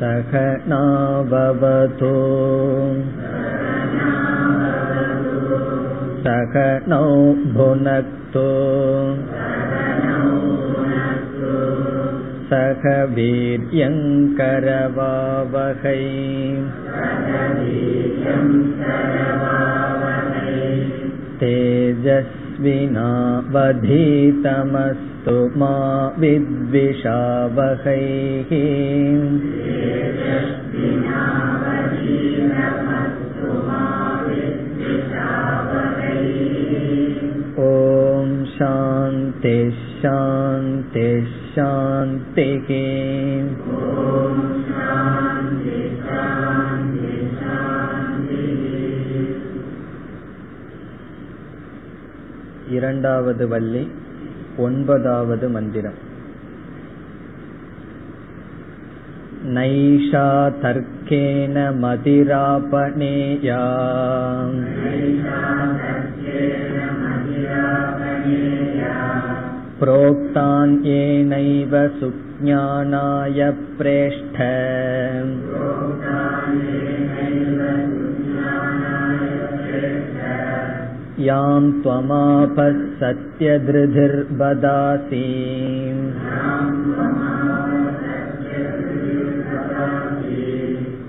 सहनाववतु सहनौ भुनक्तु सह वीर्यङ्करवावहै तेजस्विनावधीतमस्तु मा विद्विषावहैः ॐ शान्ति शान्ति शान्तिः இரண்டாவது வள்ளி ஒன்பதாவது மந்திரம் नैषा तर्केण मदिरापणेया प्रोक्तान्येनैव सुज्ञानाय प्रेष्ठ यां त्वमापः सत्यधृधिर्वदासि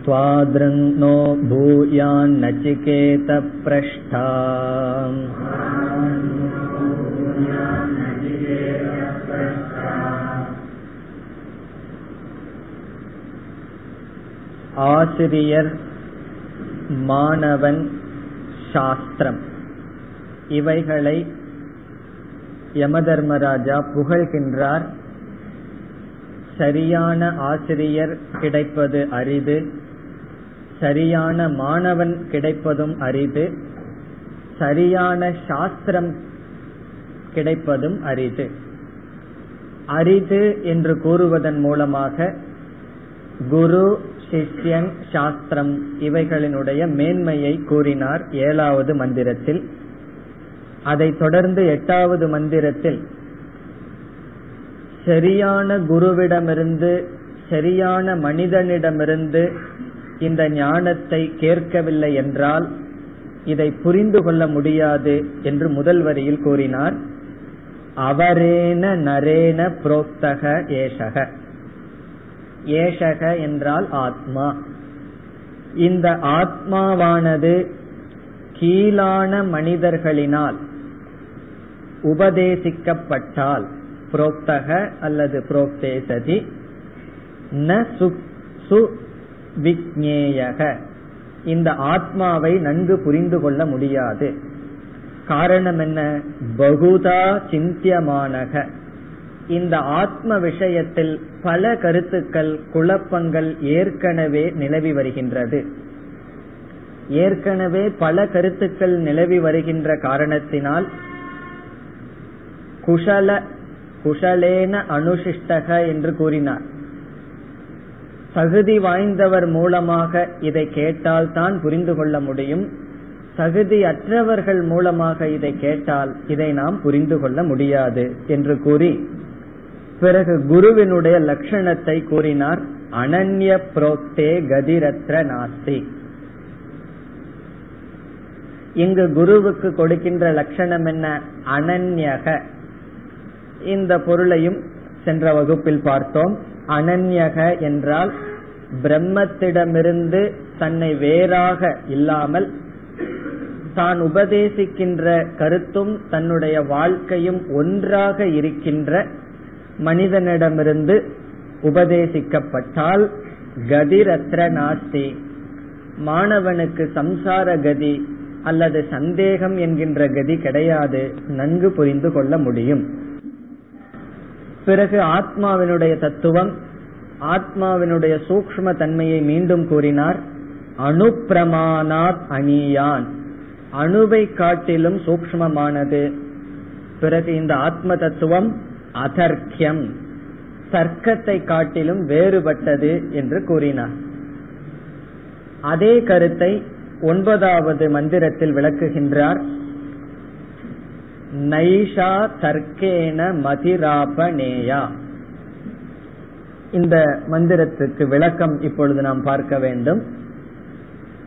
त्वादृङ्नो भूयान्नचिकेतपृष्ठा ஆசிரியர் மாணவன் சாஸ்திரம் இவைகளை யமதர்மராஜா புகழ்கின்றார். சரியான ஆசிரியர் கிடைப்பது அரிது. சரியான மாணவன் கிடைப்பதும் அரிது. சரியான சாஸ்திரம் கிடைப்பதும் அரிது. அரிது என்று கூறுவதன் மூலமாக குரு சிஷ்யன் சாஸ்திரம் இவைகளினுடைய மேன்மையை கூறினார் ஏழாவது மந்திரத்தில். அதை தொடர்ந்து எட்டாவது மந்திரத்தில் சரியான குருவிடமிருந்து சரியான மனிதனிடமிருந்து இந்த ஞானத்தை கேட்கவில்லை என்றால் இதை புரிந்து கொள்ள முடியாது என்று முதல் வரியில் கூறினார். அவரேன நரேன புரோக்தக ஏஷக. ஏஷக என்றால் ஆத்மா. இந்த ஆத்மாவானது கீழான மனிதர்களினால் உபதேசிக்கப்பட்டால் புரோக்தக அல்லது புரோக்தேசதி ந சு விக்னேயக இந்த ஆத்மாவை நன்கு புரிந்து கொள்ள முடியாது. காரணம் என்ன? பகுதா சிந்தியமானக. இந்த ஆத்ம விஷயத்தில் பல கருத்துக்கள் குழப்பங்கள் ஏற்கனவே நிலவி வருகின்றது. ஏற்கனவே பல கருத்துக்கள் நிலவி வருகின்ற காரணத்தினால் குஷல குஷலேன அனுசிஷ்டக என்று கூறினார். தகுதி வாய்ந்தவர் மூலமாக இதை கேட்டால் தான் புரிந்து கொள்ள முடியும். தகுதி அற்றவர்கள் மூலமாக இதை கேட்டால் இதை நாம் புரிந்து கொள்ள முடியாது என்று கூறி பிறகு குருவினுடைய லட்சணத்தை கூறினார் அனன்ய புரோக்தே கதிரத்ர நாஸ்தி. இங்கு குருவுக்கு கொடுக்கின்ற லட்சணம் என்ன? அனன்யக. இந்த பொருளையும் சென்ற வகுப்பில் பார்த்தோம். அனன்யக என்றால் பிரம்மத்திடமிருந்து தன்னை வேறாக இல்லாமல் தான் உபதேசிக்கின்ற கருத்தும் தன்னுடைய வாழ்க்கையும் ஒன்றாக இருக்கின்ற மனிதனிடமிருந்து உபதேசிக்கப்பட்டால் கதிரத்ர நாஸ்தி. மாணவனுக்கு சம்சார கதி அல்லது சந்தேகம் என்கின்ற கதி கிடையாது. நன்கு புரிந்து கொள்ள முடியும். பிறகு ஆத்மாவினுடைய தத்துவம் ஆத்மாவினுடைய சூக்ம தன்மையை மீண்டும் கூறினார் அணுப்பிரமானாத் அணியான். அணுவை காட்டிலும் சூக்மமானது பிறகு இந்த ஆத்ம தத்துவம் அதர்க்கியம். தர்க்கத்தை காட்டிலும் வேறுபட்டது என்று கூறினார். அதே கருத்தை ஒன்பதாவது மந்திரத்தில் விளக்குகின்றார். நைஷா தர்க்கேன மதிராபனேயா. இந்த மந்திரத்துக்கு விளக்கம் இப்பொழுது நாம் பார்க்க வேண்டும்.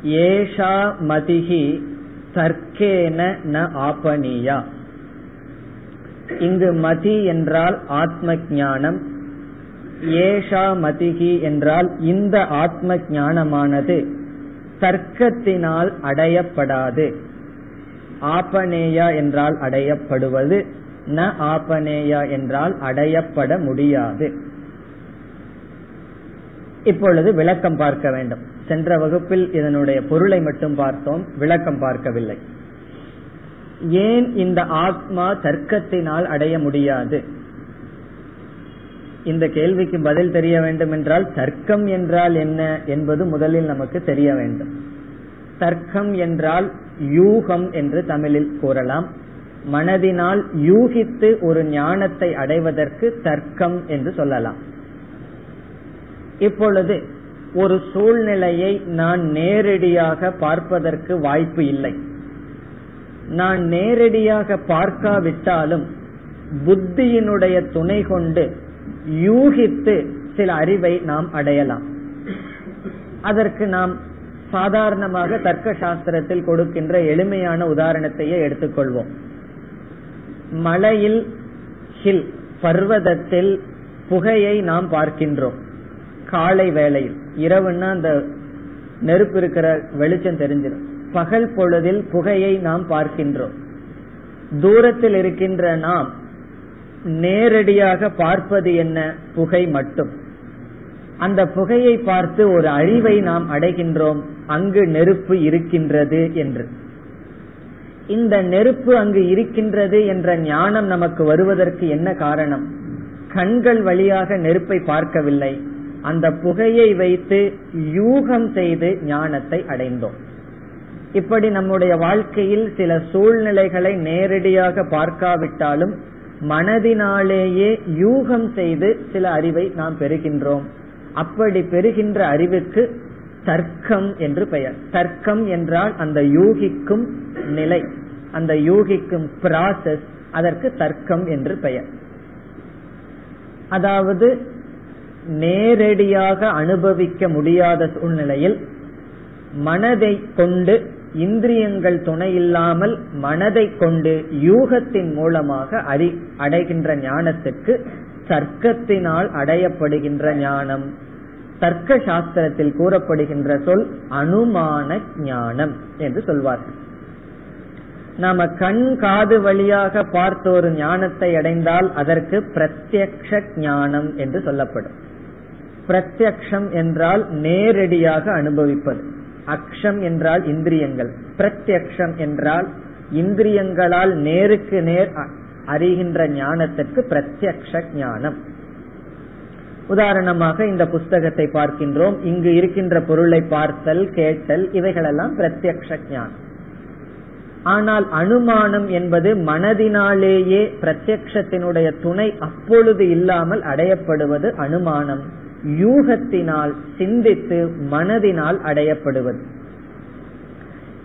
ஏஷா மதிகி தர்க்கேன ந ஆபனியா. இங்கு மதி என்றால் ஆத்ம ஞானம் ஏஷா மதிகி என்றால் இந்த ஆத்ம ஞானமானது தர்க்கத்தினால் அடையப்படாது. ஆபனேயா என்றால் அடையப்படுவது ந ஆபனேயா என்றால் அடையப்பட முடியாது. இப்பொழுது விளக்கம் பார்க்க வேண்டும். சென்ற வகுப்பில் இதனுடைய பொருளை மட்டும் பார்த்தோம் விளக்கம் பார்க்கவில்லை. ஏன் இந்த ஆத்மா தர்க்கத்தினால் அடைய முடியாது? இந்த கேள்விக்கு பதில் தெரிய வேண்டும் என்றால் தர்க்கம் என்றால் என்ன என்பது முதலில் நமக்கு தெரிய வேண்டும். தர்க்கம் என்றால் யூகம் என்று தமிழில் கூறலாம். மனதினால் யூகித்து ஒரு ஞானத்தை அடைவதற்கு தர்க்கம் என்று சொல்லலாம். இப்பொழுது ஒரு சூழ்நிலையை நான் நேரடியாக பார்ப்பதற்கு வாய்ப்பு இல்லை. நான் நேரடியாக பார்க்காவிட்டாலும் புத்தியினுடைய துணை கொண்டு யூகித்து சில அறிவை நாம் அடையலாம். அதற்கு நாம் சாதாரணமாக தர்க்க சாஸ்திரத்தில் கொடுக்கின்ற எளிமையான உதாரணத்தையே எடுத்துக்கொள்வோம். மலையில் ஹில் பர்வதத்தில் புகையை நாம் பார்க்கின்றோம். காலை வேளையில். இரவுன்னா அந்த நெருப்பு இருக்கிற வெளிச்சம் தெரிஞ்சிடும். பகல் பொழுதில் புகையை நாம் பார்க்கின்றோம். தூரத்தில் இருக்கின்ற நாம் நேரடியாக பார்ப்பது என்ன? புகை மட்டும். அந்த புகையை பார்த்து ஒரு அழிவை நாம் அடைகின்றோம். அங்கு நெருப்பு இருக்கின்றது என்று. இந்த நெருப்பு அங்கு இருக்கின்றது என்ற ஞானம் நமக்கு வருவதற்கு என்ன காரணம்? கண்கள் வழியாக நெருப்பை பார்க்கவில்லை. அந்த புகையை வைத்து யூகம் செய்து ஞானத்தை அடைந்தோம். இப்படி நம்முடைய வாழ்க்கையில் சில சூழ்நிலைகளை நேரடியாக பார்க்காவிட்டாலும் மனதினாலேயே யூகம் செய்து சில அறிவை நாம் பெறுகின்றோம். அப்படி பெறுகின்ற அறிவுக்கு தர்க்கம் என்று பெயர். தர்க்கம் என்றால் அந்த யூகிக்கும் நிலை அந்த யூகிக்கும் ப்ராசஸ் அதற்கு தர்க்கம் என்று பெயர். அதாவது நேரடியாக அனுபவிக்க முடியாத சூழ்நிலையில் மனதை கொண்டு இந்திரியங்கள் துணை இல்லாமல் மனதை கொண்டு யூகத்தின் மூலமாக அடைகின்ற ஞானத்துக்கு தர்க்கத்தினால் அடையப்படுகின்ற ஞானம். தர்க்க சாஸ்திரத்தில் கூறப்படுகின்ற சொல் அனுமான ஞானம் என்று சொல்வார்கள். நாம கண் காது வழியாக பார்த்த ஒரு ஞானத்தை அடைந்தால் அதற்கு பிரத்யக்ஷ ஞானம் என்று சொல்லப்படும். பிரத்யக்ஷம் என்றால் நேரடியாக அனுபவிப்பது. அக்ஷம் என்றால் இந்திரியங்கள். பிரத்யக்ஷம் என்றால் இந்திரியங்களால் நேருக்கு நேர் அறிகின்ற ஞானத்திற்கு பிரத்யக்ஷ ஞானம். உதாரணமாக இந்த புஸ்தகத்தை பார்க்கின்றோம். இங்கு இருக்கின்ற பொருளை பார்த்தல் கேட்டல் இவைகளெல்லாம் பிரத்யக்ஷ ஞானம். ஆனால் அனுமானம் என்பது மனதினாலேயே பிரத்யக்ஷத்தினுடைய துணை அப்பொழுது இல்லாமல் அடையப்படுவது அனுமானம். யூகத்தினால் சிந்தித்து மனதினால் அடையப்படுவது.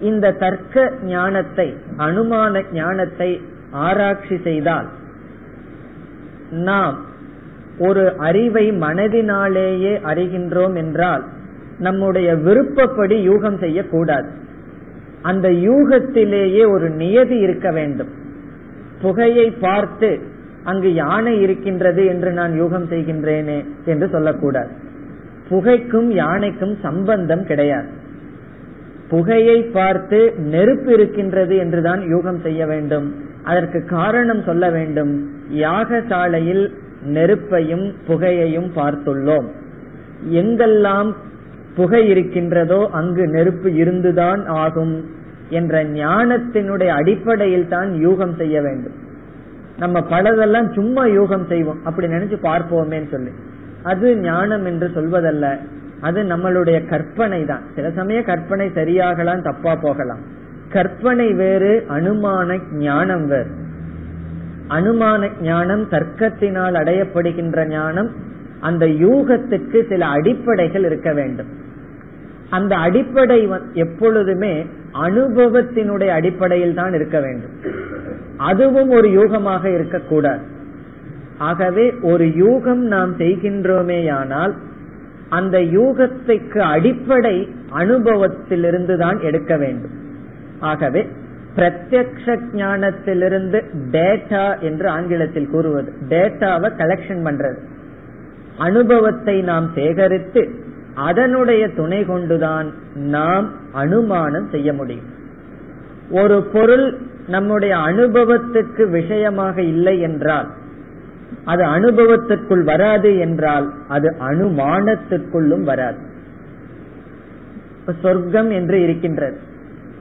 இந்த தர்க்க ஞானத்தை அனுமான ஞானத்தை ஆராய்ச்சி செய்தால் நாம் ஒரு அறிவை மனதினாலேயே அறிகின்றோம் என்றால் நம்முடைய விருப்பப்படி யூகம் செய்யக்கூடாது. அந்த யூகத்திலேயே ஒரு நியதி இருக்க வேண்டும். புகையை பார்த்து அங்கு யானை இருக்கின்றது என்று நான் யூகம் செய்கின்றேனே என்று சொல்லக்கூடாது. புகைக்கும் யானைக்கும் சம்பந்தம் கிடையாது. புகையை பார்த்து நெருப்பு இருக்கின்றது என்றுதான் யூகம் செய்ய வேண்டும். அதற்கு காரணம் சொல்ல வேண்டும். யாகசாலையில் நெருப்பையும் புகையையும் பார்த்துள்ளோம். எங்கெல்லாம் புகை இருக்கின்றதோ அங்கு நெருப்பு இருந்துதான் ஆகும் என்ற ஞானத்தினுடைய அடிப்படையில் தான் யூகம் செய்ய வேண்டும். நம்ம பலதெல்லாம் சும்மா யூகம் செய்வோம். அப்படி நினைச்சு பார்ப்போமேன்னு சொல்லி. அது ஞானம் என்று சொல்வதல்ல. அது நம்மளுடைய கற்பனை தான். சில சமய கற்பனை சரியாகலாம் தப்பா போகலாம். கற்பனை வேறு அனுமான ஞானம் வேறு. அனுமான ஞானம் தர்க்கத்தினால் அடையப்படுகின்ற ஞானம் அந்த யூகத்துக்கு சில அடிப்படைகள் இருக்க வேண்டும். அந்த அடிப்படை எப்பொழுதுமே அனுபவத்தினுடைய அடிப்படையில் தான் இருக்க வேண்டும். அதுவும் ஒரு யூகமாக இருக்கக்கூடாது. ஆகவே ஒரு யூகம் நாம் செய்கின்றோமேயானால் அந்த யூகத்துக்கு அடிப்படை அனுபவத்திலிருந்து தான் எடுக்க வேண்டும். ஆகவே பிரத்யக்ஷ ஞானத்திலிருந்து டேட்டா என்று ஆங்கிலத்தில் கூறுவது. டேட்டாவை கலெக்ஷன் பண்றது. அனுபவத்தை நாம் சேகரித்து அதனுடைய துணை கொண்டுதான் நாம் அனுமானம் செய்ய முடியும். ஒரு பொருள் நம்முடைய அனுபவத்துக்கு விஷயமாக இல்லை என்றால் அது அனுபவத்திற்குள் வராது என்றால் அது அனுமானத்திற்குள்ளும் வராது. சொர்க்கம் என்று இருக்கின்றது.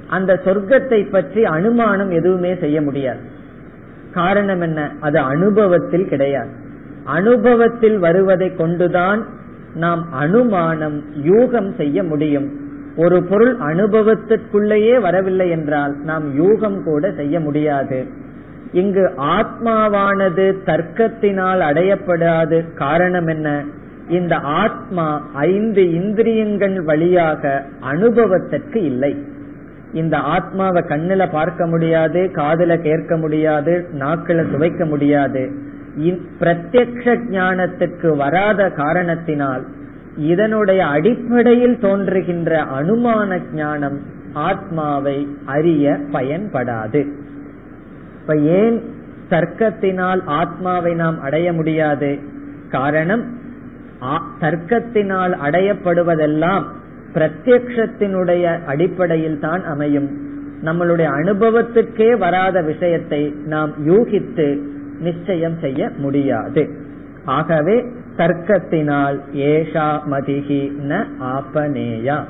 அந்த சொர்க்கத்தை பற்றி அனுமானம் எதுவுமே செய்ய முடியாது. காரணம் என்ன? அது அனுபவத்தில் கிடையாது. அனுபவத்தில் வருவதை கொண்டுதான் நாம் அனுமானம் யூகம் செய்ய முடியும். ஒரு பொருள் அனுபவத்திற்குள்ளேயே வரவில்லை என்றால் நாம் யூகம் கூட செய்ய முடியாது. இங்கு ஆத்மாவானது தர்க்கத்தினால் அடையப்படாது. காரணம் என்ன? இந்த ஆத்மா ஐந்து இந்திரியங்கள் வழியாக அனுபவத்திற்கு இல்லை. இந்த ஆத்மாவை கண்ணுல பார்க்க முடியாது காதுல கேட்க முடியாது நாக்கில சுவைக்க முடியாது. பிரத்யக்ஷ ஞானத்துக்கு வராத காரணத்தினால் இதனுடைய அடிப்படையில் தோன்றுகின்ற அனுமான ஞானம் ஆத்மாவை அறிய பயன்படாது. இப்ப ஏன் தர்க்கத்தினால் ஆத்மாவை நாம் அடைய முடியாது? காரணம் தர்க்கத்தினால் அடையப்படுவதெல்லாம் பிரத்யக்ஷத்தினுடைய அடிப்படையில் தான் அமையும். நம்மளுடைய அனுபவத்துக்கே வராத விஷயத்தை நாம் யூகித்து நிச்சயம் செய்ய முடியாது. ஆகவே தர்க்கத்தினால் ஏஷா மதிகி ந ஆபனேயா.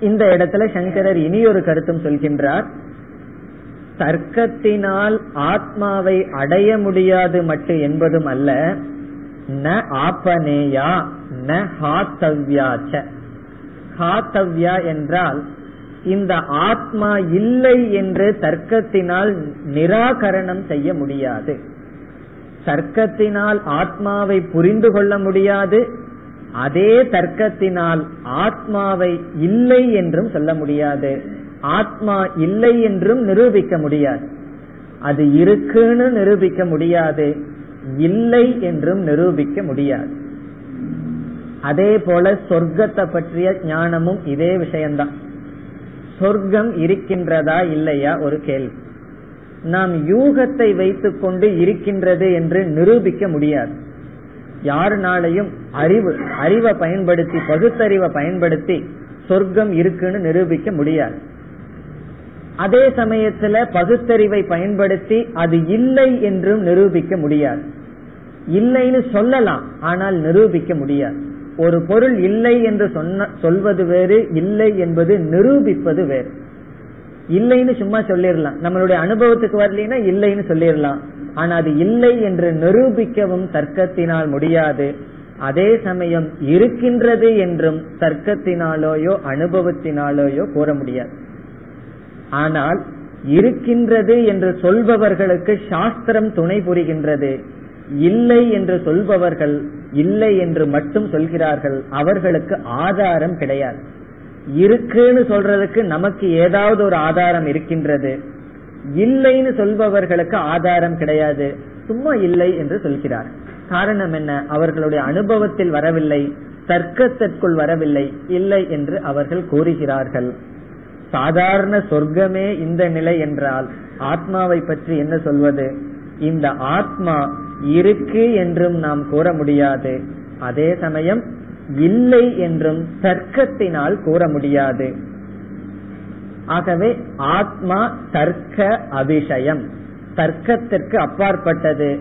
இந்த இடத்துல சங்கரர் இனி ஒரு கருத்தும் சொல்கின்றார். தர்க்கத்தினால் ஆத்மாவை அடைய முடியாது மட்டும் என்பதும் அல்ல. ந ஆப்பனேயா ந ஹாத்தவ்யாச்ச ஹாத்தவ்யா என்றால் இந்த ஆத்மா இல்லை என்று தர்க்கத்தினால் நிராகரணம் செய்ய முடியாது. தர்க்கத்தினால் ஆத்மாவை புரிந்து கொள்ள முடியாது. அதே தர்க்கத்தினால் ஆத்மாவை இல்லை என்றும் சொல்ல முடியாது. ஆத்மா இல்லை என்றும் நிரூபிக்க முடியாது. அது இருக்குன்னு நிரூபிக்க முடியாது. இல்லை என்றும் நிரூபிக்க முடியாது. அதே போல சொர்க்கத்தை பற்றிய ஞானமும் இதே விஷயம்தான். சொர்க்கம் இருக்கின்றதா இல்லையா? ஒரு கேள்வி. நாம் யூகத்தை வைத்துக் கொண்டு இருக்கின்றது என்று நிரூபிக்க முடியாது. யாருனாலையும் அறிவு அறிவை பயன்படுத்தி பகுத்தறிவை பயன்படுத்தி சொர்க்கம் இருக்குன்னு நிரூபிக்க முடியாது. அதே சமயத்துல பகுத்தறிவை பயன்படுத்தி அது இல்லை என்றும் நிரூபிக்க முடியாது. இல்லைன்னு சொல்லலாம் ஆனால் நிரூபிக்க முடியாது. ஒரு பொருள் இல்லை என்று சொன்ன சொல்வது வேறு இல்லை என்பது நிரூபிப்பது வேறு. இல்லைன்னு சும்மா சொல்லிடலாம். நம்மளுடைய அனுபவத்துக்கு வரலீங்கன்னா இல்லைன்னு சொல்லிடலாம். ஆனா அது இல்லை என்று நிரூபிக்கவும் தர்க்கத்தினால் முடியாது. அதே சமயம் இருக்கின்றது என்றும் தர்க்கத்தினாலோயோ அனுபவத்தினாலோயோ கூற முடியாது. ஆனால் இருக்கின்றது என்று சொல்பவர்களுக்கு சாஸ்திரம் துணை புரிகின்றது. இல்லை என்று சொல்பவர்கள் இல்லை என்று மட்டும் சொல்கிறார்கள் அவர்களுக்கு ஆதாரம் கிடையாது. இருக்குன்னு சொல்றதுக்கு நமக்கு ஏதாவது ஒரு ஆதாரம் இருக்கின்றது. இல்லைன்னு சொல்பவர்களுக்கு ஆதாரம் கிடையாது. சும்மா இல்லை என்று சொல்கிறார். காரணம் என்ன? அவர்களுடைய அனுபவத்தில் வரவில்லை தர்க்கத்திற்குள் வரவில்லை இல்லை என்று அவர்கள் கூறுகிறார்கள். சாதாரண சொர்க்கமே இந்த நிலை என்றால் ஆத்மாவை பற்றி என்ன சொல்வது? இந்த ஆத்மா இருக்கு என்றும் நாம் கூற முடியாது. அதே சமயம் இல்லை என்றும் தர்க்கத்தினால் கூற முடியாது. ஆகவே ஆத்மா தர்க்க அபிஷயம். தர்க்கத்திற்கு அப்பாற்பட்டது.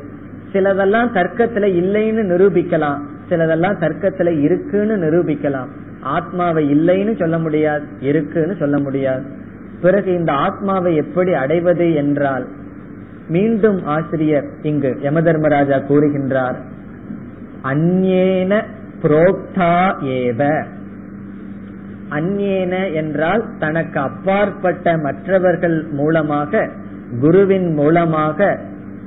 சிலதெல்லாம் தர்க்கத்துல இல்லைன்னு நிரூபிக்கலாம். சிலதெல்லாம் தர்க்கத்துல இருக்குன்னு நிரூபிக்கலாம். ஆத்மாவை இல்லைன்னு சொல்ல முடியாது இருக்குன்னு சொல்ல முடியாது. பிறகு இந்த ஆத்மாவை எப்படி அடைவது என்றால் மீண்டும் ஆசிரியர் இங்கு யமதர்மராஜா கூறுகின்றார். அந்நேன புரோக்தா ஏவ. அந்நேன என்றால் தனக்கு அப்பாற்பட்ட மற்றவர்கள் மூலமாக குருவின் மூலமாக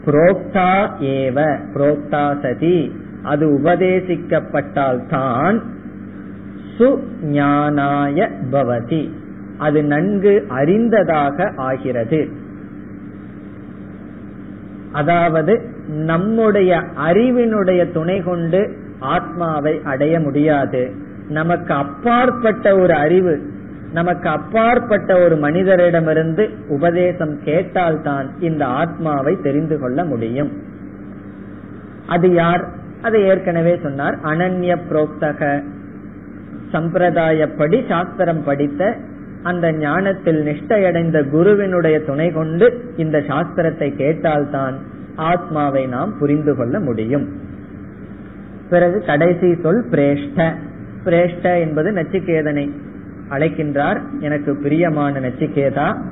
புரோக்தா ஏவ புரோக்தா சதி அது உபதேசிக்கப்பட்டால் தான் சுஞானாய பவதி. அது நன்கு அறிந்ததாக ஆகிறது. அதாவது நம்முடைய அறிவினுடைய துணை கொண்டு ஆத்மாவை அடைய முடியாது. நமக்கு அப்பாற்பட்ட ஒரு அறிவு நமக்கு அப்பாற்பட்ட ஒரு மனிதரிடமிருந்து உபதேசம் கேட்டால்தான் இந்த ஆத்மாவை தெரிந்து கொள்ள முடியும். அது யார்? அதை ஏற்கனவே சொன்னார் அனன்ய புரோக்தக. சம்பிரதாயப்படி சாஸ்திரம் படித்த அந்த ஞானத்தில் நிஷ்டையடைந்த குருவினுடைய துணை கொண்டு இந்த சாஸ்திரத்தை கேட்டால்தான் ஆத்மாவை நாம் புரிந்து கொள்ள முடியும். பிறகு கடைசி சொல் பிரேஷ்ட. பிரேஷ்ட என்பது நச்சிகேதனை அழைக்கின்றார். எனக்கு பிரியமான நச்சிகேதா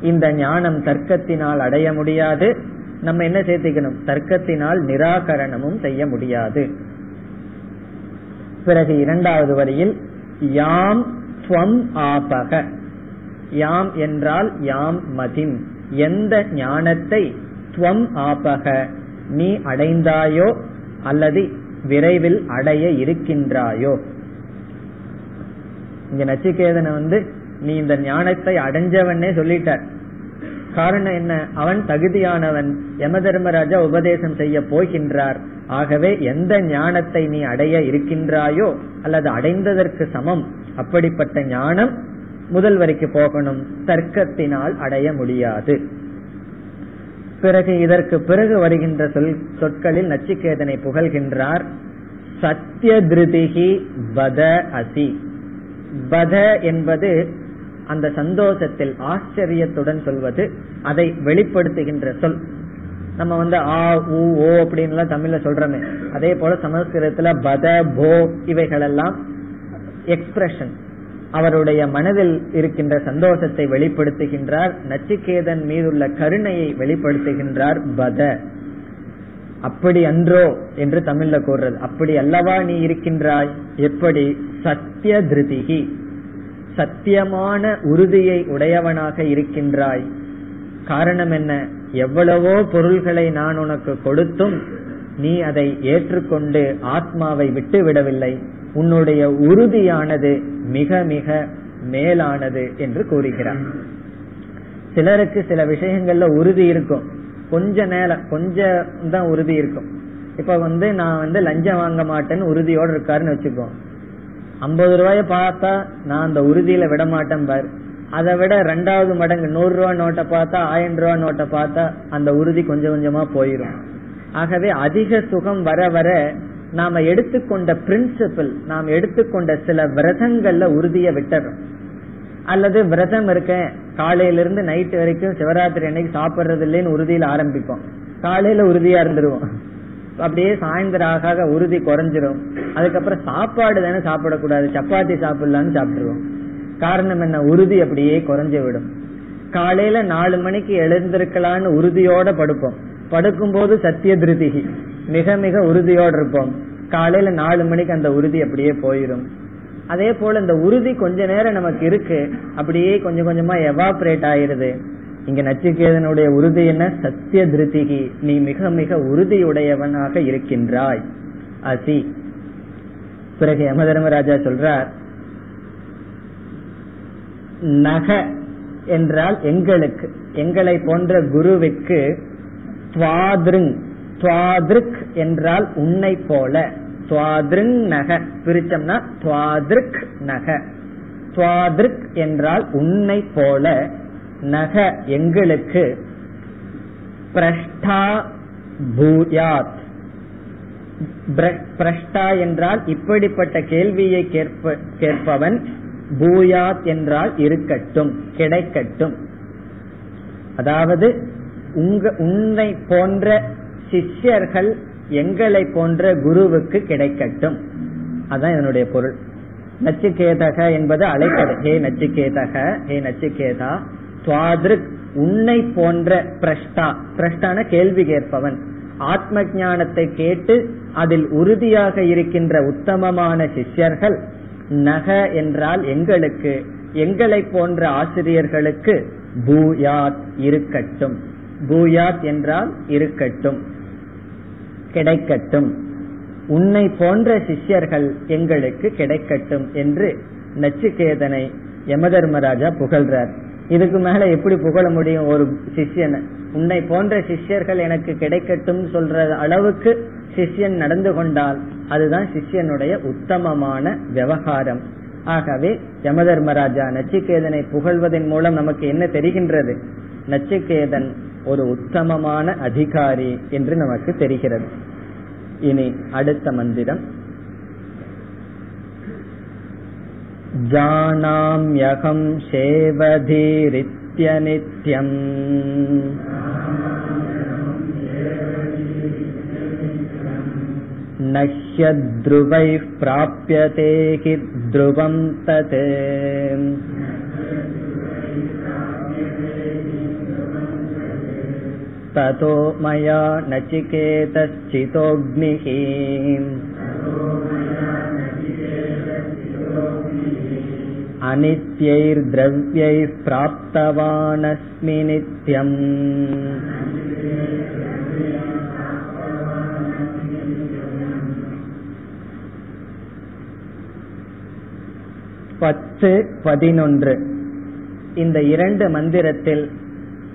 இந்த ஞானம் தர்க்கத்தினால் அடைய முடியாது. நம்ம என்ன சேர்த்துக்கணும்? தர்க்கத்தினால் நிராகரணமும் செய்ய முடியாது. பிறகு இரண்டாவது வரியில் யாம் துவம் ஆபக. யாம் என்றால் யாம் மதிம். எந்த ஞானத்தை துவம் ஆபக நீ அடைந்தாயோ அல்லது விரைவில் அடைய இருக்கின்றாயோ. இங்க நச்சிகேதனை வந்து நீ இந்த ஞானத்தை அடைஞ்சவன்னே சொல்லிட்டார். காரணம் என்ன? அவன் தகுதியானவன். யம தர்மராஜா உபதேசம் செய்ய போகின்றார். ஆகவே எந்த ஞானத்தை நீ அடைய இருக்கின்றாயோ அல்லது அடைந்ததற்கு சமம் அப்படிப்பட்ட ஞானம் முதல் வரைக்கு போகணும். தர்க்கத்தினால் அடைய முடியாது. பிறகு இதற்கு பிறகு வருகின்ற சொல் சொற்களில் நச்சிகேதனை புகழ்கின்றார். சத்திய திருதிகி பத அசி பத என்பது அந்த சந்தோஷத்தில் ஆச்சரியத்துடன் சொல்வது அதை வெளிப்படுத்துகின்ற சொல். நம்ம வந்து ஆ ஊ ஓ அப்படின்னு தமிழ்ல சொல்றோமே. அதே போல சமஸ்கிருதத்துல பத போ இவைகள் எல்லாம் எக்ஸ்பிரஷன் அவருடைய மனதில் இருக்கின்ற சந்தோஷத்தை வெளிப்படுத்துகின்றார் நச்சிகேதன் மீதுள்ள கருணையை வெளிப்படுத்துகின்றார் பத. அப்படி அன்றோ என்று தமிழ்ல கூறுறது. அப்படி அல்லவா நீ இருக்கின்றாய்? எப்படி? சத்திய திருதிகி சத்தியமான உறுதியை உடையவனாக இருக்கின்றாய். காரணம் என்ன? எவ்வளவோ பொருள்களை நான் உனக்கு கொடுத்தும் நீ அதை ஏற்றுக்கொண்டு ஆத்மாவை விட்டு விடவில்லை உன்னுடைய உறுதியானது மிக மிக மேலானது என்று கூறுகிறார். சிலருக்கு சில விஷயங்கள்ல உறுதி இருக்கும். கொஞ்ச நேரம் கொஞ்சம் தான் உறுதி இருக்கும். இப்ப வந்து நான் வந்து லஞ்சம் வாங்க மாட்டேன்னு உறுதியோடு இருக்காருன்னு வச்சுக்கோ. ஐம்பது ரூபாய பார்த்தா நான் அந்த உறுதியில விட மாட்டேன் பார். அதை விட ரெண்டாவது மடங்கு நூறு ரூபா நோட்டை பார்த்தா ஆயிரம் ரூபா நோட்டை பார்த்தா அந்த உறுதி கொஞ்சம் கொஞ்சமா போயிடும் ஆகவே அதிக சுகம் வர வர நாம எடுத்துக்கொண்ட பிரின்சிபிள் நாம் எடுத்துக்கொண்ட சில விரதங்கள்ல உறுதிய விட்டுறோம். அல்லது விரதம் இருக்கேன் காலையில இருந்து நைட் வரைக்கும் சிவராத்திரி அன்னைக்கு சாப்பிடுறது இல்லைன்னு உறுதியில ஆரம்பிப்போம். காலையில உறுதியா இருந்துருவோம். அப்படியே சாயந்தரம் ஆக உறுதி குறைஞ்சிரும். அதுக்கப்புறம் சாப்பாடு தானே சாப்பிடக்கூடாது. சப்பாத்தி சாப்பிடலான்னு சாப்பிட்டுருவோம் காரணம் என்ன? உறுதி அப்படியே குறைஞ்சு விடும். காலையில நாலு மணிக்கு எழுந்திருக்கலான்னு உறுதியோட படுப்போம். படுக்கும் போது சத்திய திருதிகி மிக மிக உறுதியோடு இருப்போம் காலையில நாலு மணிக்கு அந்த உறுதி அப்படியே போயிடும் அதே போல இந்த உறுதி கொஞ்ச நேரம் நமக்கு இருக்கு. அப்படியே கொஞ்சம் கொஞ்சமா எவாபரேட் ஆயிருது. இங்க நச்சிகேதனுடைய உறுதி என்ன? சத்திய திருத்திகி நீ மிக மிக உறுதியுடையவனாக இருக்கின்றாய். அசி. பிறகு யம தர்மராஜா சொல்றார் நக என்றால் எங்களுக்கு எங்களை போன்ற குருவுக்கு துவாதிருங் துவாதிருக் என்றால் உன்னை போல. துவாதிருங் நக. பிரிச்சம்னா துவாதிருக் நக. துவாதிருக் என்றால் உன்னை போல. நக எங்களுக்கு பிரஷ்டா பூயாத். பிரஷ்டா என்றால் இப்படிப்பட்ட கேள்வியை கேட்பவன் பூயாத் என்றால் இருக்கட்டும் கிடைக்கட்டும். அதாவது உங்க உன்னை போன்ற சிஷ்யர்கள் எங்களை போன்ற குருவுக்கு கிடைக்கட்டும். அதான் இதனுடைய பொருள். நச்சுக்கேதக என்பது அழைக்கிறது ஹே நச்சுக்கேதக ஹே நச்சுக்கேதா துவாதிருக் உன்னை போன்ற பிரஷ்டா. பிரஷ்டான கேள்வி கேட்பவன். ஆத்ம ஞானத்தை கேட்டு அதில் உறுதியாக இருக்கின்ற உத்தமமான சிஷ்யர்கள் நக என்றால் எங்களுக்கு எங்களை போன்ற ஆசிரியர்களுக்கு பூயாத் இருக்கட்டும். பூயாத் என்றால் இருக்கட்டும். கிடைக்கட்டும். உன்னை போன்ற சிஷ்யர்கள் எங்களுக்கு கிடைக்கட்டும் என்று நச்சிகேதனை யமதர்மராஜா புகழ்றார். இதுக்கு மேல எப்படி புகழ முடியும்? ஒரு சிஷ்யனை. உன்னை போன்ற சிஷ்யர்கள் எனக்கு கிடைக்கட்டும் சொல்ற அளவுக்கு சிஷ்யன் நடந்து கொண்டால் அதுதான் சிஷ்யனுடைய உத்தமமான விவகாரம். ஆகவே யமதர்மராஜா நச்சிகேதனை புகழ்வதன் மூலம் நமக்கு என்ன தெரிகின்றது? நச்சிகேதன் ஒரு உத்தமமான அதிகாரி என்று நமக்கு தெரிகிறது இனி அடுத்த மந்திரம் जानाम्यहं शेवधीरित्यनित्यम् न ह्यद्रुवैः प्राप्यते हि ध्रुवं तत् ततो मया नचिकेतश्चितोऽग्निः अनित्यैर्द्रव्यैः प्राप्तवानस्मि नित्यम् பத்து பதினொன்று இந்த இரண்டு மந்திரத்தில்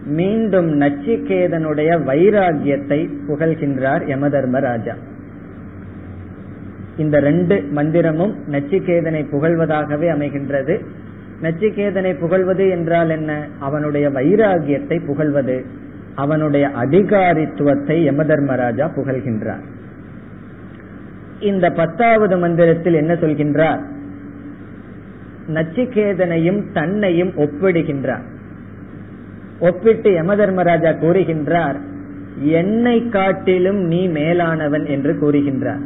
மீண்டும் நச்சிகேதனுடைய வைராகியத்தை புகழ்கின்றார் யமதர்மராஜா. இந்த ரெண்டு மந்திரமும் நச்சிகேதனை புகழ்வதாகவே அமைகின்றது. நச்சிகேதனை புகழ்வது என்றால் என்ன? அவனுடைய வைராகியத்தை புகழ்வது அவனுடைய அதிகாரித்துவத்தை யமதர்மராஜா புகழ்கின்றார். இந்த பத்தாவது மந்திரத்தில் என்ன சொல்கின்றார்? நச்சிகேதனையும் தன்னையும் ஒப்பிடுகின்றார். ஒப்பிட்டு யமதர்மராஜா கூறுகின்றார் என்னை காட்டிலும் நீ மேலானவன் என்று கூறுகின்றார்.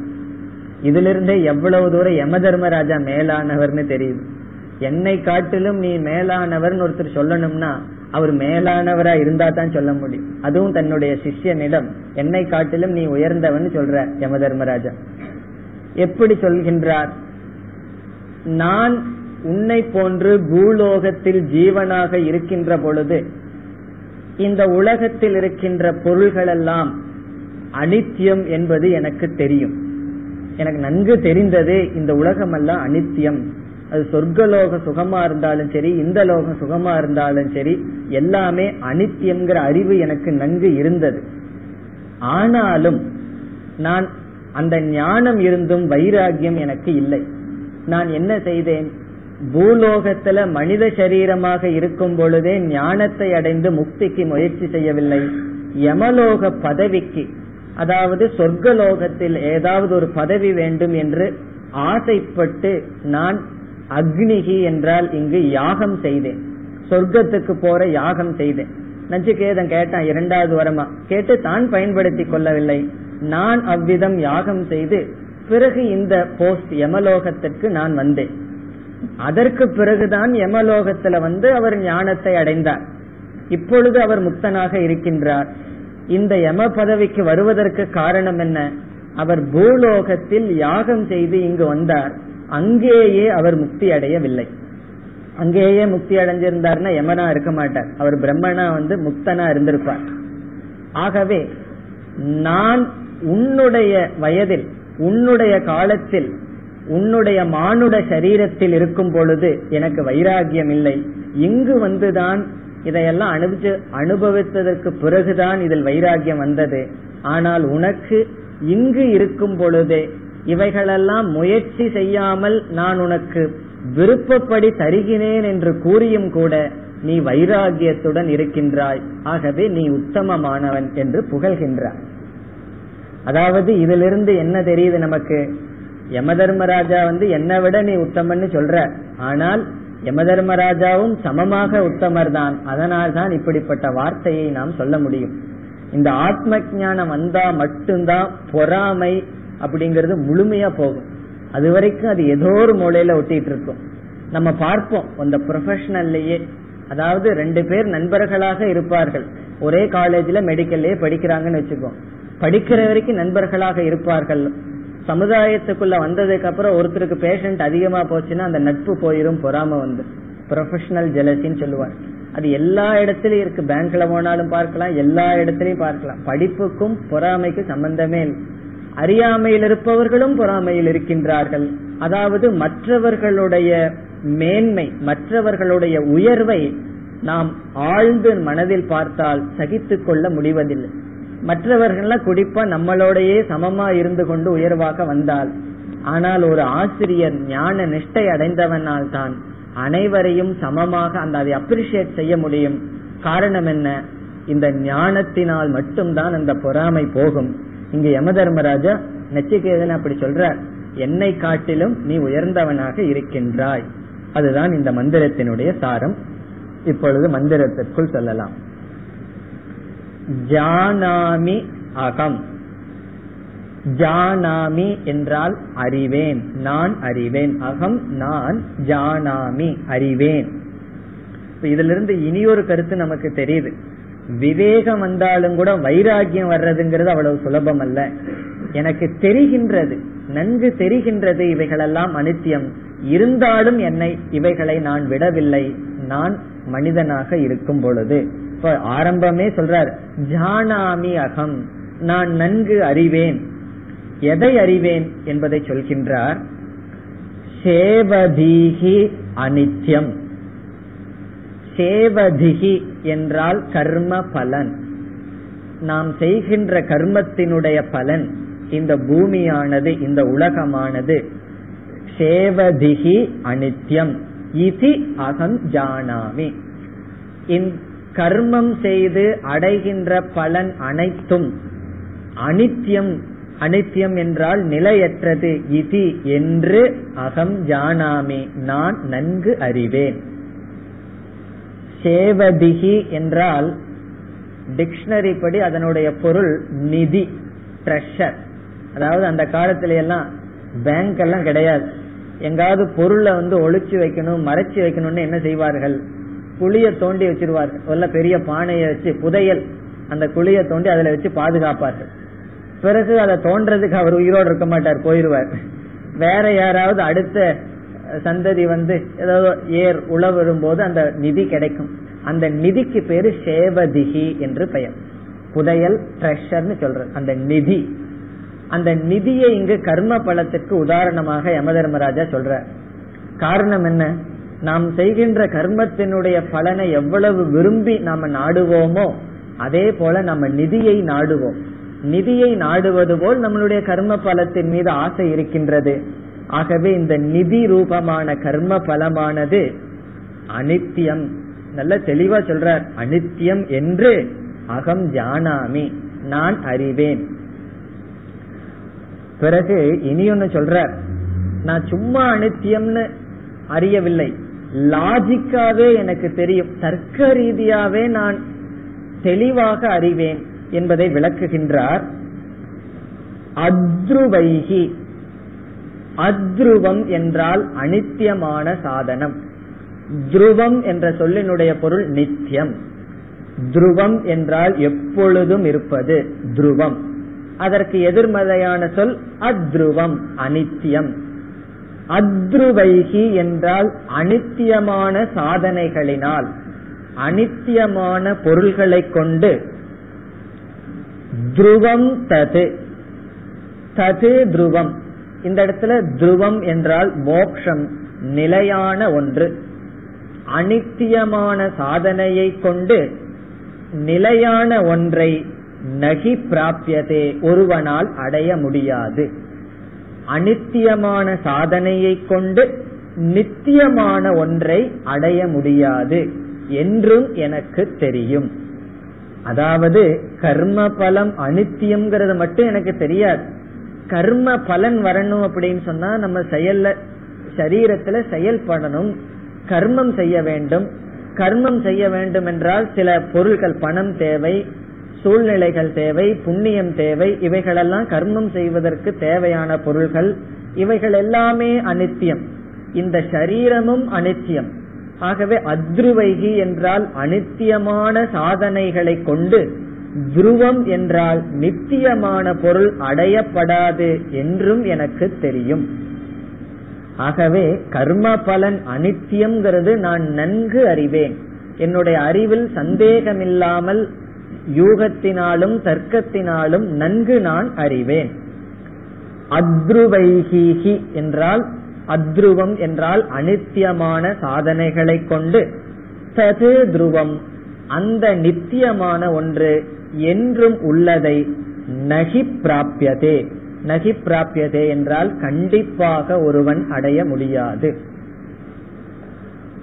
இதிலிருந்தே எவ்வளவு தூரம் யம தர்மராஜா மேலானவர்னு தெரியுது. என்னை காட்டிலும் நீ மேலானவர்னு ஒருத்தர் சொல்லணும்னா அவர் மேலானவரா இருந்தா தான் சொல்ல முடியும். அதுவும் தன்னுடைய சிஷ்யனிடம் என்னை காட்டிலும் நீ உயர்ந்தவன் சொல்ற யம தர்மராஜா எப்படி சொல்கின்றார்? நான் உன்னை போன்று பூலோகத்தில் ஜீவனாக இருக்கின்ற பொழுது இந்த உலகத்தில் இருக்கின்ற பொருள்களெல்லாம் அனித்தியம் என்பது எனக்கு தெரியும். எனக்கு நன்கு தெரிந்தது இந்த உலகம் எல்லாம் அனித்தியம். அது சொர்க்கலோக சுகமா இருந்தாலும் சரி இந்த லோகம் சுகமா இருந்தாலும் சரி எல்லாமே அனித்தியம்ங்கிற அறிவு எனக்கு நன்கு இருந்தது. ஆனாலும் நான் அந்த ஞானம் இருந்தும் வைராகியம் எனக்கு இல்லை. நான் என்ன செய்தேன்? பூலோகத்துல மனித சரீரமாக இருக்கும் பொழுதே ஞானத்தை அடைந்து முக்திக்கு முயற்சி செய்யவில்லை. யமலோக பதவிக்கு அதாவது சொர்க்கலோகத்தில் ஏதாவது ஒரு பதவி வேண்டும் என்று ஆசைப்பட்டு நான் அக்னிகி என்றால் இங்கு யாகம் செய்தேன். சொர்க்கத்துக்கு போற யாகம் செய்தேன். நச்சிகேதன் கேட்டான் இரண்டாவது வரமா? கேட்டு தான் பயன்படுத்தி கொள்ளவில்லை. நான் அவ்விதம் யாகம் செய்து பிறகு இந்த போஸ்ட் யமலோகத்திற்கு நான் வந்தேன். அதற்கு பிறகுதான் யமலோகத்துல வந்து அவர் ஞானத்தை அடைந்தார். இப்பொழுது அவர் முக்தனாக இருக்கின்றார். இந்த யம பதவிக்கு வருவதற்கு காரணம் என்ன? அவர் பூலோகத்தில் யாகம் செய்து இங்கு வந்தார். அங்கேயே அவர் முக்தி அடையவில்லை. அங்கேயே முக்தி அடைஞ்சிருந்தார்னா யமனா இருக்க மாட்டார். அவர் பிரம்மனா வந்து முக்தனா இருந்திருப்பார். ஆகவே நான் உன்னுடைய வயதில் உன்னுடைய காலத்தில் உன்னுடைய மானுட சரீரத்தில் இருக்கும் பொழுது எனக்கு வைராகியம் இல்லை. இங்கு வந்துதான் இதையெல்லாம் அனுபவிச்சு அனுபவித்ததற்கு பிறகுதான் இதில் வைராகியம் வந்தது. ஆனால் உனக்கு இங்கு இருக்கும் பொழுதே இவைகளெல்லாம் முயற்சி செய்யாமல் நான் உனக்கு விருப்பப்படி தருகிறேன் என்று கூறியும் கூட நீ வைராகியத்துடன் இருக்கின்றாய். ஆகவே நீ உத்தமமானவன் என்று புகழ்கின்றாய். அதாவது இதிலிருந்து என்ன தெரியுது நமக்கு? யமதர்மராஜா வந்து என்னை விட நீ உத்தமன்னு சொல்ற. ஆனால் யமதர்மராஜாவும் சமமாக உத்தமர் தான் அதனால் தான் இப்படிப்பட்ட வார்த்தையை நாம் சொல்ல முடியும். இந்த ஆத்ம ஞானம் வந்தா மட்டும்தான் பொறாமை அப்படிங்கறது முழுமையா போகும். அது வரைக்கும் அது ஏதோ ஒரு மூலையில ஒட்டிட்டு இருக்கும். நம்ம பார்ப்போம். அந்த ப்ரொஃபஷனல்லையே அதாவது ரெண்டு பேர் நண்பர்களாக இருப்பார்கள். ஒரே காலேஜ்ல மெடிக்கல்லே படிக்கிறாங்கன்னு வச்சுக்கோ. படிக்கிற வரைக்கும் நண்பர்களாக இருப்பார்கள். சமுதாயத்துக்குள்ள வந்ததுக்கு அப்புறம் ஒருத்தருக்கு பேஷண்ட் அதிகமா போச்சுன்னா அந்த நட்பு போயிரும் பொறாம வந்து. ப்ரொஃபஷனல் ஜெலசின்னு சொல்லுவார் அது எல்லா இடத்துலயும் இருக்கு. பேங்க்ல போனாலும் பார்க்கலாம் எல்லா இடத்துலயும் பார்க்கலாம். படிப்புக்கும் பொறாமைக்கும் சம்பந்தமே இல்லை. அறியாமையில் இருப்பவர்களும் பொறாமையில் இருக்கின்றார்கள். அதாவது மற்றவர்களுடைய மேன்மை மற்றவர்களுடைய உயர்வை நாம் ஆழ்ந்து மனதில் பார்த்தால் சகித்து கொள்ள முடிவதில்லை. மற்றவர்கள்லாம் குடிப்பா நம்மளோடையே சமமா இருந்து கொண்டு உயர்வாக வந்தால். ஆனால் ஒரு ஆசிரியர் ஞான நிஷ்டை அடைந்தவனால் தான் அனைவரையும் சமமாக அந்த அதை அப்ரிசியேட் செய்ய முடியும். காரணம் என்ன? இந்த ஞானத்தினால் மட்டும்தான் அந்த பொறாமை போகும். இங்க யம தர்மராஜா நச்சிகேதன் அப்படி சொல்ற என்னை காட்டிலும் நீ உயர்ந்தவனாக இருக்கின்றாய். அதுதான் இந்த மந்திரத்தினுடைய சாரம். இப்பொழுது மந்திரத்திற்குள் சொல்லலாம். ஜானாமி அகம். ஜானாமி என்றால் அறிவேன் நான் அறிவேன். அகம் நான் ஜானாமி அறிவேன். இதுல இருந்து ஒரு கருத்து நமக்கு தெரியுது. விவேகம் வந்தாலும் கூட வைராகியம் வர்றதுங்கிறது அவ்வளவு சுலபம் அல்ல. எனக்கு தெரிகின்றது நன்கு தெரிகின்றது இவைகளெல்லாம் அனித்தியம். இருந்தாலும் என்னை இவைகளை நான் விடவில்லை. நான் மனிதனாக இருக்கும் பொழுது. இப்ப ஆரம்பமே சொல்றார் ஜானாமி அகம் நான் நன்கு அறிவேன். எதை அறிவேன் என்பதை சொல்கின்றார் சேவதீகி அனித்யம். சேவதிகி என்றால் கர்ம பலன். நாம் செய்கின்ற கர்மத்தினுடைய பலன் இந்த பூமியானது இந்த உலகமானது. சேவதிகி அனித்யம். இதி அகம் ஜானாமி. கர்மம் செய்து அடைகின்ற பலன் அனைத்தும் அனித்யம் அனித்யம் என்றால் நிலையற்றது. இதி என்று அகம் ஜானாமி நான் நன்கு அறிவேன். சேவதிகி என்றால் டிக்ஷனரி படி அதனுடைய பொருள் நிதி ட்ரெஷர் அதாவது அந்த காலத்துல எல்லாம் பேங்க் எல்லாம் கிடையாது. எங்காவது பொருளை வந்து ஒழிச்சு வைக்கணும் மறைச்சு வைக்கணும்னு என்ன செய்வார்கள்? குழிய தோண்டி வச்சிருவார்கள் உள்ள பெரிய பானையை வச்சு புதையல். அந்த குழிய தோண்டி அதுல வச்சு பாதுகாப்பார்கள். பிறகு அதை தோன்றதுக்கு அவர் உயிரோடு இருக்க மாட்டார் போயிருவார். வேற யாராவது அடுத்த சந்ததி வந்து ஏதாவது ஏர் உழவிடும் போது அந்த நிதி கிடைக்கும். அந்த நிதிக்கு பேரு சேவதிகி என்று பெயர். புதையல் ட்ரெஷர்னு சொல்றது. அந்த நிதி. அந்த நிதியை இங்கு கர்ம பலத்திற்கு உதாரணமாக யமதர்மராஜா சொல்ற காரணம் என்ன? நாம் செய்கின்ற கர்மத்தினுடைய பலனை எவ்வளவு விரும்பி நாம நாடுவோமோ அதே போல நம்ம நிதியை நாடுவோம். நிதியை நாடுவது போல் நம்மளுடைய கர்ம பலத்தின் மீது ஆசை இருக்கின்றது. ஆகவே இந்த நிதி ரூபமான கர்ம பலமானது அனித்தியம். நல்ல தெளிவா சொல்றார் அனித்தியம் என்று அகம் ஜானாமி நான் அறிவேன். பிறகு இனி ஒன்னு சொல்றார் நான் சும்மா அனித்தியம்னு அறியவில்லை. லாஜிக்காவே எனக்கு தெரியும். தர்க்க ரீதியாவே நான் தெளிவாக அறிவேன் என்பதை விளக்குகின்றார். அத்ருவைகி அத்ருவம் என்றால் அனித்தியமான சாதனம். துருவம் என்ற சொல்லினுடைய பொருள் நித்தியம் துருவம் என்றால் எப்பொழுதும் இருப்பது துருவம். அதற்கு எதிர்மறையான சொல் அத்ருவம் அனித்தியம் அத்ருவைகி என்றால் அனித்தியமான சாதனைகளினால் அனித்தியமான பொருள்களை கொண்டு துருவம் தது. தது துருவம். இந்த இடத்துல துருவம் என்றால் மோக்ஷம் நிலையான ஒன்று. அனித்தியமான சாதனையை கொண்டு நிலையான ஒன்றை நகி பிராபியதே ஒருவனால் அடைய முடியாது. அனித்தியமான சாதனையை கொண்டு நித்தியமான ஒன்றை அடைய முடியாது என்றும் எனக்கு தெரியும். அதாவது கர்ம பலம் அனித்தியம்ங்கிறது மட்டும் எனக்கு தெரியாது. கர்ம பலன் வரணும் அப்படின்னு சொன்னா நம்ம செயல்ல சரீரத்துல செயல்படணும். கர்மம் செய்ய வேண்டும். கர்மம் செய்ய வேண்டும் என்றால் சில பொருள்கள் பணம் தேவை சூழ்நிலைகள் தேவை புண்ணியம் தேவை இவைகளெல்லாம் கர்மம் செய்வதற்கு தேவையான பொருள்கள். இவைகள் எல்லாமே அனித்தியம். இந்த சரீரமும் அனித்தியம். ஆகவே அத்ருவைகி என்றால் அனித்தியமான சாதனைகளை கொண்டு துருவம் என்றால் நித்தியமான பொருள் அடையப்படாது என்றும் எனக்கு தெரியும். ஆகவே கர்ம பலன் அனித்தியம்ங்கிறது நான் நன்கு அறிவேன். என்னுடைய அறிவில் சந்தேகமில்லாமல் யூகத்தினாலும் தர்க்கத்தினாலும் நன்கு நான் அறிவேன். அத்ருவைகீகி என்றால் அத்ருவம் என்றால் அனித்தியமான சாதனைகளை கொண்டு தது துருவம் அந்த நித்தியமான ஒன்று என்றும் உள்ளதை நகி பிராபியதே. நகி பிராபியதே என்றால் கண்டிப்பாக ஒருவன் அடைய முடியாது.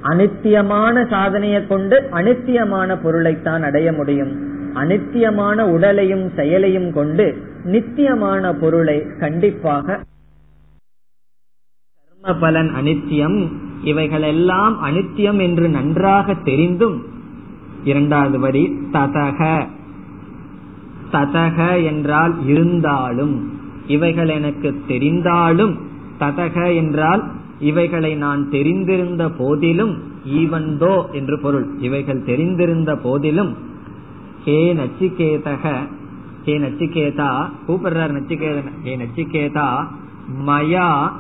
அனித்தியமான சாதனையை கொண்டு அனித்தியமான பொருளைத்தான் அடைய முடியும். அனித்தியமான உடலையும் செயலையும் கொண்டு நித்தியமான பொருளை கண்டிப்பாக கர்ம பலன் அனித்தியம் இவைகளெல்லாம் அனித்தியம் என்று நன்றாக தெரிந்தும் இரண்டாவது வரி ததக. ததக என்றால் இருந்தாலும் இவைகள் எனக்கு தெரிந்தாலும் ததக என்றால் இவைகளை நான் தெரிந்திருந்த போதிலும் ஈவந்தோ என்று பொருள். இவைகள் தெரிந்திருந்த போதிலும் ஹே நச்சிகேதக. ஹே நச்சிகேதா கூப்பிடுறார் நச்சிகேத ஹே நச்சிகேதா மயா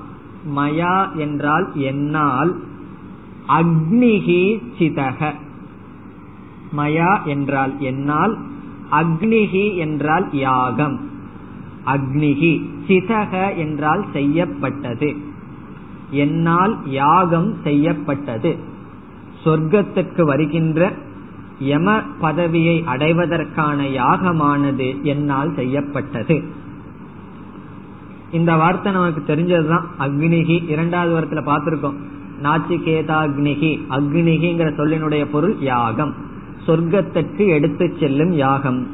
மயா என்றால் என்னால் அக்னிகி சிதக. மயா என்றால் என்னால் அக்னிகி என்றால் யாகம். அக்னிகி சிதக என்றால் செய்யப்பட்டது. என்னால் யாகம் செய்யப்பட்டது. சொர்க்கத்துக்கு வருகின்ற யம பதவியை அடைவதற்கான யாகமானது என்னால் செய்யப்பட்டது. இந்த வார்த்தை நமக்கு தெரிஞ்சதுதான் அக்னிகி இரண்டாவது வாரத்துல பார்த்திருக்கோம். நாச்சிகேதா அக்னிகி அக்னிகிங்கிற சொல்லினுடைய பொருள் யாகம். சொர்க்கத்திற்கு எடுத்து செல்லும் யாகம்.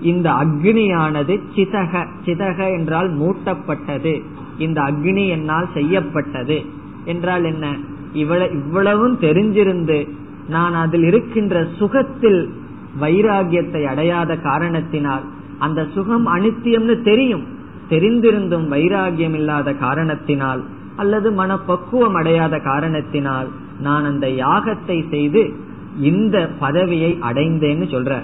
இந்த அக்னியானது சிதக. சிதக என்றால் மூட்டப்பட்டது. இந்த அக்னி என்னால் செய்யப்பட்டது. என்றால் என்ன? இவ்வளவு இவ்வளவும் தெரிஞ்சிருந்து நான் அதில் இருக்கின்ற சுகத்தில் வைராகியத்தை அடையாத காரணத்தினால் அந்த சுகம் அனித்தியம்னு தெரியும். தெரிந்திருந்தும் வைராகியம் இல்லாத காரணத்தினால் அல்லது மனப்பக்குவம் அடையாத காரணத்தினால் நான் அந்த யாகத்தை செய்து இந்த பதவியை அடைந்தேன்னு சொல்ற.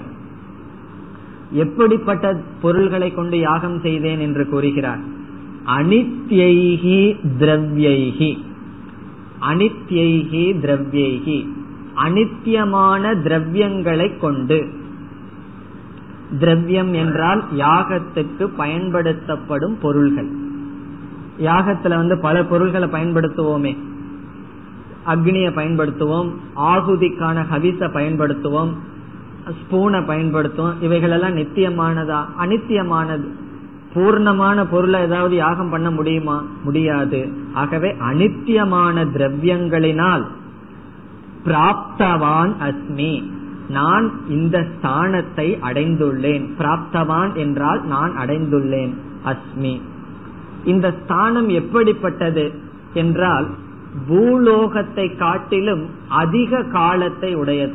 எப்படிப்பட்ட பொருள்களை கொண்டு யாகம் செய்தேன் என்று கூறுகிறார். அனித்யைகி திரவியைகி அனித்யைகி திரவியைகி அனித்தியமான திரவியங்களை கொண்டு. திரவியம் என்றால் யாகத்துக்கு பயன்படுத்தப்படும் பொருள்கள். யாகத்துல வந்து பல பொருள்களை பயன்படுத்துவோமே. அக்னிய பயன்படுத்துவோம் ஆகுதிக்கான ஹவிச பயன்படுத்துவோம் ஸ்பூனை பயன்படுத்துவோம் இவைகளெல்லாம் நித்தியமானதா? அனித்தியமானது. பூர்ணமான பொருளை ஏதாவது யாகம் பண்ண முடியுமா? முடியாது. ஆகவே அனித்தியமான திரவியங்களினால் பிராப்தவான் அஸ்மி. நான் இந்த ஸ்தானத்தை அடைந்துள்ளேன். பிராப்தவான் என்றால் நான் அடைந்துள்ளேன் அஸ்மி. இந்த ஸ்தானம் எப்படிப்பட்டது என்றால் பூலோகத்தை காட்டிலும் அதிக காலத்தை உடையது.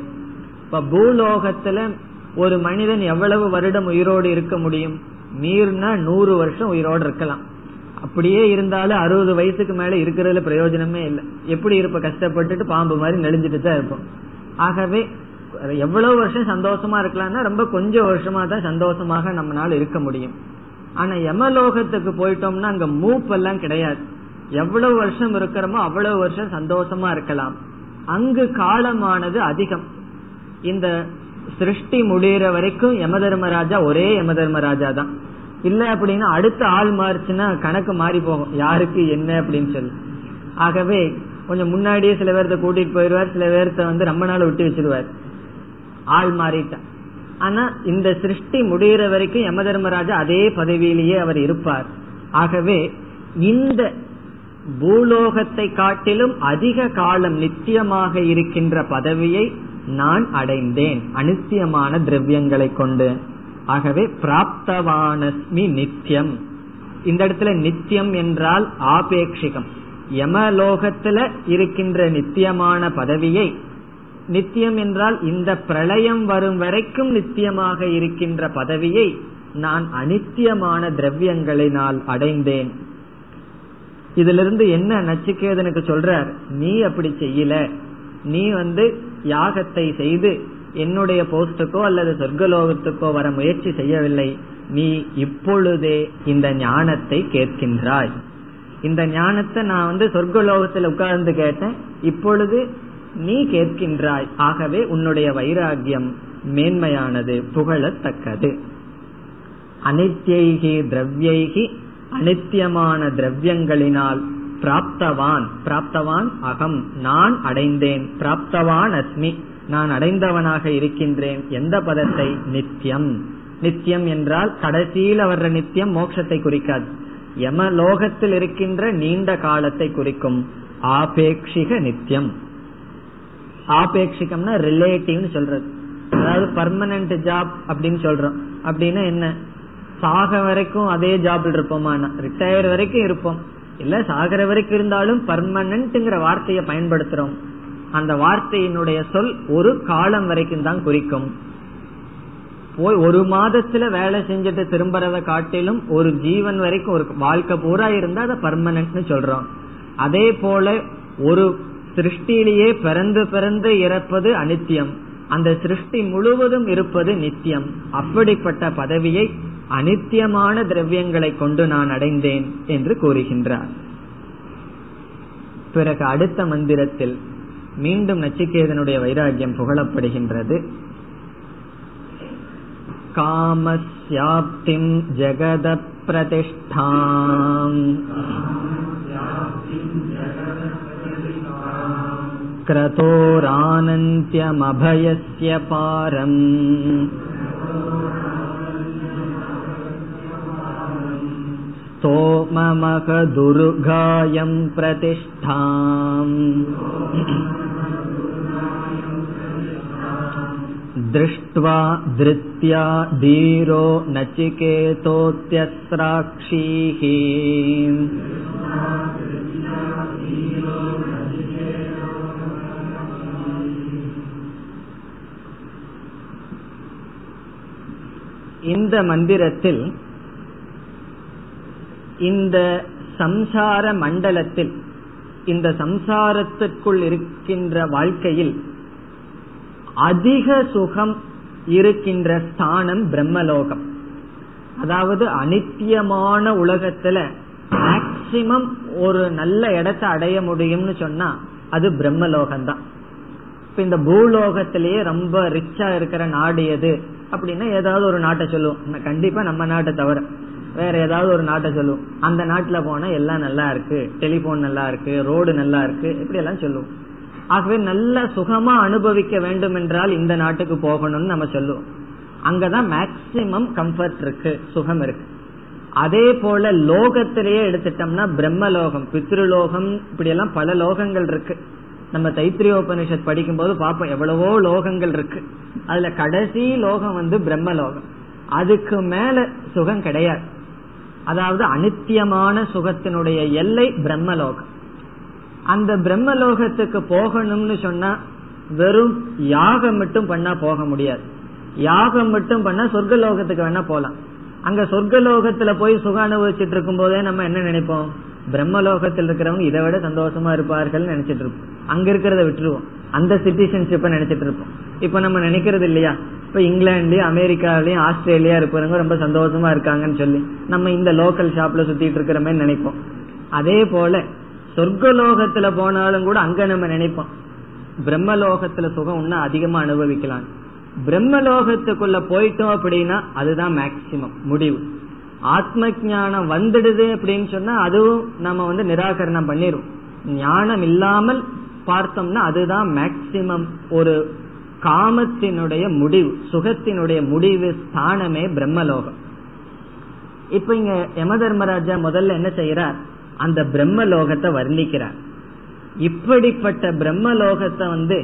இப்ப பூலோகத்துல ஒரு மனிதன் எவ்வளவு வருடம் உயிரோடு இருக்க முடியும்? மீறினா நூறு வருஷம் உயிரோடு இருக்கலாம். அப்படியே இருந்தாலும் அறுபது வயசுக்கு மேல இருக்கிறதுல பிரயோஜனமே இல்லை. எப்படி இருப்ப? கஷ்டப்பட்டுட்டு பாம்பு மாதிரி நெளிஞ்சிட்டு தான் இருப்போம். ஆகவே எவ்வளவு வருஷம் சந்தோஷமா இருக்கலாம்னா ரொம்ப கொஞ்சம் வருஷமா தான் சந்தோஷமாக நம்மளால இருக்க முடியும். ஆனா யமலோகத்துக்கு போயிட்டோம்னா அங்க மூப்பெல்லாம் கிடையாது. எவ்வளவு வருஷம் இருக்கிறோமோ அவ்வளவு வருஷம் சந்தோஷமா இருக்கலாம். அங்கு காலமானது அதிகம். இந்த சிருஷ்டி முடிகிற வரைக்கும் யம தர்மராஜா ஒரே யம தர்மராஜா தான். இல்ல அப்படின்னா அடுத்த ஆள் மாறுச்சுன்னா கணக்கு மாறி போகும். யாருக்கு என்ன அப்படின்னு சொல்லி. ஆகவே கொஞ்சம் முன்னாடியே சில பேர்த்த கூட்டிட்டு போயிடுவார் சில பேர்த்த வந்து ரொம்ப நாள் விட்டு வச்சிருவார். ஆள் மாறிட்டான் ஆனா இந்த சிருஷ்டி முடிகிற வரைக்கும் யம தர்மராஜா அதே பதவியிலேயே அவர் இருப்பார். ஆகவே இந்த பூலோகத்தை காட்டிலும் அதிக காலம் நித்தியமாக இருக்கின்ற பதவியை நான் அடைந்தேன். அனித்தியமான திரவியங்களை கொண்டு. ஆகவே பிராப்தவானஸ்மி நித்தியம் இந்த இடத்துல நித்தியம் என்றால் ஆபேட்சிகம் யமலோகத்துல இருக்கின்ற நித்தியமான பதவியை நித்தியம் என்றால் இந்த பிரளயம் வரும் வரைக்கும் நித்தியமாக இருக்கின்ற பதவியை நான் அனித்தியமான திரவியங்களினால் அடைந்தேன். இதிலிருந்து என்ன நச்சுக்கேதனுக்கு சொல்றார் நீ அப்படி செய்யல. நீ வந்து யாகத்தை செய்து என்னுடைய போஸ்டுக்கோ அல்லது சொர்க்கலோகத்துக்கோ வர முயற்சி செய்யவில்லை. நீ இப்பொழுதே இந்த ஞானத்தை கேட்கின்றாய். இந்த ஞானத்தை நான் வந்து சொர்க்கலோகத்தில் உட்கார்ந்து கேட்டேன். இப்பொழுது நீ கேட்கின்றாய். ஆகவே உன்னுடைய வைராகியம் மேன்மையானது புகழத்தக்கது. அனித்யைகி திரவியைகி அனித்தியமான திரவியங்களினால் பிராப்தவான். பிராப்தவான் அகம். நான் அடைந்தேன். பிராப்தவான் அஸ்மி நான் அடைந்தவனாக இருக்கின்றேன் எந்த பதத்தை? நித்தியம். நித்தியம் என்றால் கடைசியில் வர்ற நித்தியம் மோட்சத்தை குறிக்காது. யமலோகத்தில் இருக்கின்ற நீண்ட காலத்தை குறிக்கும். ஆபேக்ஷிக நித்தியம். ஆபேட்சிகம்னா ரிலேட்டிவ்னு சொல்றது. அதாவது பர்மனன்ட் ஜாப் அப்படின்னு சொல்றோம். அப்படின்னா என்ன? சாக வரைக்கும் அதே ஜாப்ல இருப்போமா? ரிட்டையர் வரைக்கும் இருப்போம். இல்ல சாகர வரைக்கும் இருந்தாலும் பர்மனன்ட்ங்கிற வார்த்தையை பயன்படுத்துறோம். அந்த வார்த்தையினுடைய சொல் ஒரு காலம் வரைக்கும் தான் குறிக்கும். போய் ஒரு மாதத்துல வேலை செஞ்சுட்டு திரும்புறத காட்டிலும் ஒரு ஜீவன் வரைக்கும் ஒரு வாழ்க்கை பூரா இருந்தா அதை பர்மனன்ட்னு சொல்றோம். அதே போல ஒரு சிருஷ்டியிலேயே பிறந்து பிறந்து இறப்பது அனித்தியம். அந்த சிருஷ்டி முழுவதும் இருப்பது நித்தியம். அப்படிப்பட்ட பதவியை அனித்தியமான திரவியங்களை கொண்டு நான் அடைந்தேன் என்று கூறுகின்றார். பிறகு அடுத்த மந்திரத்தில் மீண்டும் நச்சிகேதனுடைய வைராகியம் புகழப்படுகின்றது कामस्याप्तिम् जगदप्रतिष्ठाम् क्रतोरानन्त्यमभयस्य पारम् स्तोममखदुर्गायम् प्रतिष्ठाम् दृष्ट्वा धृत्या धीरो नचिकेतोऽत्यस्राक्षीः இந்த மந்திரத்தில் இந்த சம்சார மண்டலத்தில் இந்த சம்சாரத்திற்குள் இருக்கின்ற வாழ்க்கையில் அதிக சுகம் இருக்கின்ற ஸ்தானம் பிரம்மலோகம். அதாவது அனித்தியமான உலகத்துல மேக்சிமம் ஒரு நல்ல இடத்தை அடைய முடியும்னு சொன்னா அது பிரம்மலோகம் தான் இப்ப இந்த பூலோகத்திலேயே ரொம்ப ரிச்சா இருக்கிற நாடு எது? அப்படின்னா ஏதாவது ஒரு நாட்டை சொல்லுவோம். கண்டிப்பா நம்ம நாட்டை தவிர. வேற ஏதாவது ஒரு நாட்டை சொல்லுவோம் அந்த நாட்டுல போனா எல்லாம் நல்லா இருக்கு. டெலிபோன் நல்லா இருக்கு. ரோடு நல்லா இருக்கு. இப்படி எல்லாம் சொல்லுவோம் ஆகவே நல்ல சுகமா அனுபவிக்க வேண்டும் என்றால் இந்த நாட்டுக்கு போகணும்னு நம்ம சொல்லுவோம் அங்கதான் மேக்சிமம் கம்ஃபர்ட் இருக்கு. சுகம் இருக்கு. அதே போல லோகத்திலேயே எடுத்துட்டோம்னா பிரம்மலோகம் பித்ருலோகம் இப்படி எல்லாம் பல லோகங்கள் இருக்கு. நம்ம தைத்திரியோபனிஷத் படிக்கும் போது பார்ப்போம் எவ்வளவோ லோகங்கள் இருக்கு. அதுல கடைசி லோகம் வந்து பிரம்மலோகம். அதுக்கு மேல சுகம் கிடையாது. அதாவது அனித்தியமான சுகத்தினுடைய எல்லை பிரம்மலோகம். அந்த பிரம்மலோகத்துக்கு போகணும்னு சொன்னா வெறும் யாகம் மட்டும் பண்ணா போக முடியாது. யாகம் மட்டும் பண்ணா சொர்க்கலோகத்துக்கு வேணா போலாம். அங்க சொர்க்கலோகத்துல போய் சுக அனுபவிச்சுட்டு இருக்கும் போதே நம்ம என்ன நினைப்போம்? பிரம்மலோகத்தில் இருக்கிறவங்க இதை விட சந்தோஷமா இருப்பார்கள் நினைச்சிட்டு இருப்போம். அங்க இருக்கிறத விட்டுருவோம். அந்த சிட்டிசன்ஷிப்ப நினைச்சிட்டு இருப்போம். இப்ப நம்ம நினைக்கிறது இல்லையா? இப்ப இங்கிலாந்துலயும் அமெரிக்காலயும் ஆஸ்திரேலியா இருப்பவங்க ரொம்ப சந்தோஷமா இருக்காங்கன்னு சொல்லி நம்ம இந்த லோக்கல் ஷாப்ல சுத்திட்டு இருக்கிற மாதிரி நினைப்போம். அதே போல சொர்க்கலோகத்துல போனாலும் கூட அங்க நம்ம நினைப்போம். பிரம்மலோகத்துல சுகம் இன்னும் அதிகமா அனுபவிக்கலாம். பிரம்மலோகத்துக்குள்ள போயிட்டோம் அப்படின்னா அதுதான் மேக்சிமம் முடிவு. ஆத்ம ஞானம் வந்துடுது அப்படின்னு சொன்னா அதுவும் நம்ம வந்து நிராகரணம் பண்ணிரும். ஞானம் இல்லாமல் பார்த்தோம்னா அதுதான் மேக்சிமம் ஒரு காமத்தினுடைய முடிவு சுகத்தினுடைய முடிவு ஸ்தானமே பிரம்மலோகம். இப்ப இங்க யம தர்மராஜா முதல்ல என்ன செய்யறார்? அந்த பிரம்மலோகத்தை வர்ணிக்கிறார். இப்படிப்பட்ட பிரம்மலோகத்தை வந்து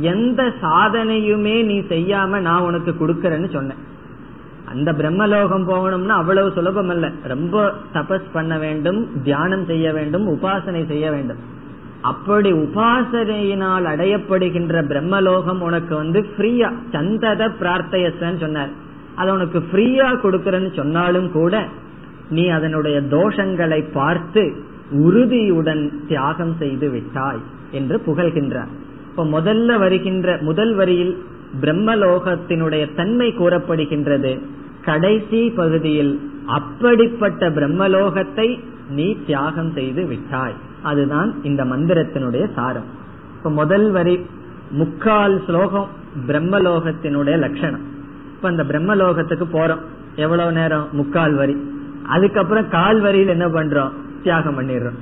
எந்த சாதனையுமே நீ செய்யாம நான் உனக்கு கொடுக்கறேன்னு சொன்னேன். அந்த பிரம்மலோகம் போகணும்னா அவ்வளவு சுலபம் அல்ல ரொம்ப தபஸ் பண்ண வேண்டும் தியானம் செய்ய வேண்டும் உபாசனை செய்ய வேண்டும். அப்படி உபாசனையினால் அடையப்படுகின்ற பிரம்மலோகம் உனக்கு வந்து ஃப்ரீயா சந்தத பிரார்த்தையசன்னு சொன்னார். அதை உனக்கு ஃப்ரீயா கொடுக்கறன்னு சொன்னாலும் கூட நீ அதனுடைய தோஷங்களை பார்த்து உறுதியுடன் தியாகம் செய்து விட்டாய் என்று புகழ்கின்றார். இப்ப முதல்ல வருகின்ற முதல் வரியில் பிரம்மலோகத்தினுடைய தன்மை கூறப்படுகின்றது. கடைசி பகுதியில் அப்படிப்பட்ட பிரம்மலோகத்தை நீ தியாகம் செய்து விட்டாய். அதுதான் இந்த மந்திரத்தினுடைய சாரம். இப்ப முதல் வரி முக்கால் ஸ்லோகம் பிரம்மலோகத்தினுடைய லட்சணம். இப்ப அந்த பிரம்மலோகத்துக்கு போறோம். எவ்வளவு நேரம்? முக்கால் வரி. அதுக்கப்புறம் கால் வரியில் என்ன பண்றோம்? தியாகம் பண்ணிடுறோம்.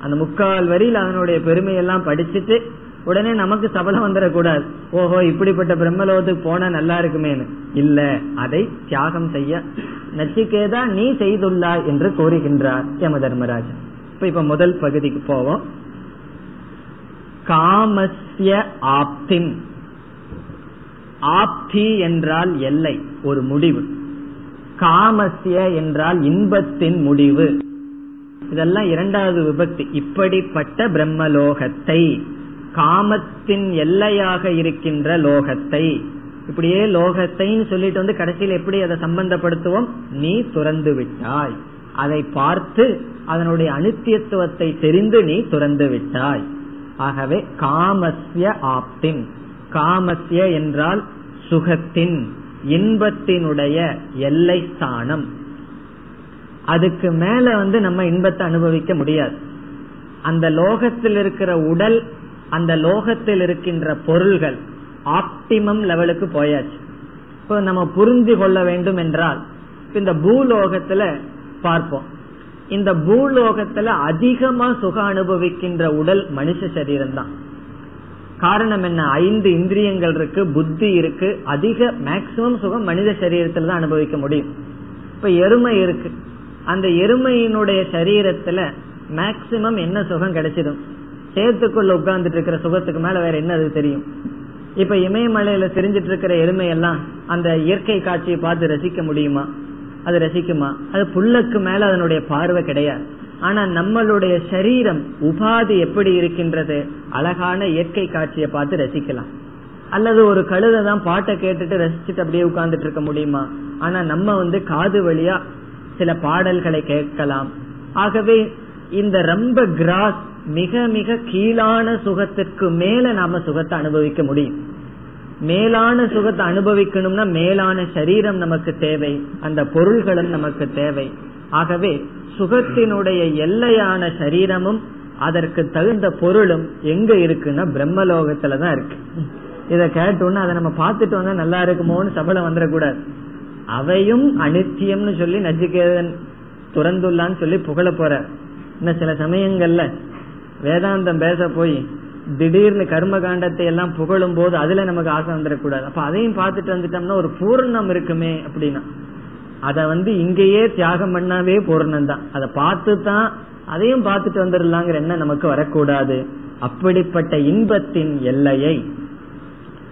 அந்த முக்கால் வரியில் அதனுடைய பெருமையெல்லாம் படிச்சுட்டு உடனே நமக்கு சபலம் வந்துடக்கூடாது. ஓஹோ இப்படிப்பட்ட பிரம்மலோகத்துக்கு போனா நல்லா இருக்குமேனு இல்ல அதை தியாகம் செய்ய. நச்சிகேதா நீ செய்துள்ளாய் என்று கோருகின்றார் யம தர்மராஜன் இப்ப இப்ப முதல் பகுதிக்கு போவோம். காமஸ்ய ஆப்திம். ஆப்தி என்றால் எல்லை ஒரு முடிவு. காமஸ்ய என்றால் இன்பத்தின் முடிவு. இதெல்லாம் இரண்டாவது விபத்து இப்படிப்பட்ட பிரம்மலோகத்தை காமத்தின் எல்லையாக இருக்கின்ற லோகத்தை இப்படியே லோகத்தைன்னு சொல்லிட்டு வந்து கடைசியில் எப்படி அதை சம்பந்தப்படுத்துவோம்? நீ துறந்து விட்டாய். அதை பார்த்து அதனுடைய அனித்தியத்துவத்தை தெரிந்து நீ துறந்து விட்டாய். ஆகவே காமஸ்ய ஆப்தின் காமஸ்ய என்றால் சுகத்தின் இன்பத்தினுடைய எல்லை ஸ்தானம் அதுக்கு மேல வந்து நம்ம இன்பத்தை அனுபவிக்க முடியாது. அந்த லோகத்தில் இருக்கிற உடல் அந்த லோகத்தில் இருக்கின்ற பொருள்கள் ஆப்டிமம் லெவலுக்கு போயாச்சு. இப்போ நம்ம புரிந்து கொள்ள வேண்டும் என்றால் இந்த பூலோகத்துல பார்ப்போம். இந்த பூலோகத்துல அதிகமா சுகம் அனுபவிக்கின்ற உடல் மனுஷ சரீரம் தான் காரணம் என்ன? ஐந்து இந்திரியங்கள் இருக்கு புத்தி இருக்கு அதிக மேக்சிமம் சுகம் மனித சரீரத்துல தான் அனுபவிக்க முடியும். இப்ப எருமை இருக்கு. அந்த எருமையினுடைய சரீரத்துல மேக்சிமம் என்ன சுகம் கிடைச்சிடும்? சேத்துக்குள்ள உட்கார்ந்துட்டு இருக்கிற சுகத்துக்கு மேல வேற என்ன அது தெரியும்? இப்ப இமயமலையில தெரிஞ்சிட்டு இருக்கிற எருமை எல்லாம் அந்த இயற்கை காட்சியை பார்த்து ரசிக்க முடியுமா? அது ரசிக்குமா? அது புல்லுக்கு மேல அதனுடைய பார்வை கிடையாது. ஆனா நம்மளுடைய சரீரம் உபாதி எப்படி இருக்கின்றது? அழகான இயற்கை காட்சியை பார்த்து ரசிக்கலாம். அல்லது ஒரு கழுதை தான் பாட்டை கேட்டுட்டு ரசிச்சுட்டு அப்படியே உட்கார்ந்துட்டு இருக்க முடியுமா? ஆனா நம்ம வந்து காது வழியா சில பாடல்களை கேட்கலாம். ஆகவே இந்த ரொம்ப கிராஸ் மிக மிக கீழான சுகத்திற்கு மேல நாம சுகத்தை அனுபவிக்க முடியும். மேலான சுகத்தை அனுபவிக்கணும்னா மேலான சரீரம் நமக்கு தேவை. அந்த பொருள்களும் நமக்கு தேவை. ஆகவே சுகத்தினுடைய எல்லையான சரீரமும் அதற்கு தகுந்த பொருளும் எங்க இருக்குன்னா பிரம்மலோகத்துலதான் இருக்கு. இத கேட்டோம்னா அதை நம்ம பார்த்துட்டு வந்தா நல்லா இருக்குமோன்னு சபலம் வந்துடக்கூடாது. அவையும் அனித்தியம்னு சொல்லி நச்சிகேதன் துறந்துள்ளான்னு சொல்லி புகழ போற இன்னும் சில சமயங்கள்ல வேதாந்தம் பேச போய் திடீர்னு கர்ம காண்டத்தை எல்லாம் புகழும் போது அதுல நமக்கு ஆசை வந்துடக்கூடாது. அப்ப அதையும் பார்த்துட்டு வந்துட்டோம்னா ஒரு பூர்ணம் இருக்குமே அப்படின்னா. அத வந்து இங்கேயே தியாகம் பண்ணாவே பூர்ணம் தான். அதை பார்த்து தான் அதையும் பார்த்துட்டு வந்துடலாங்கிற எண்ணம் நமக்கு வரக்கூடாது. அப்படிப்பட்ட இன்பத்தின் எல்லையை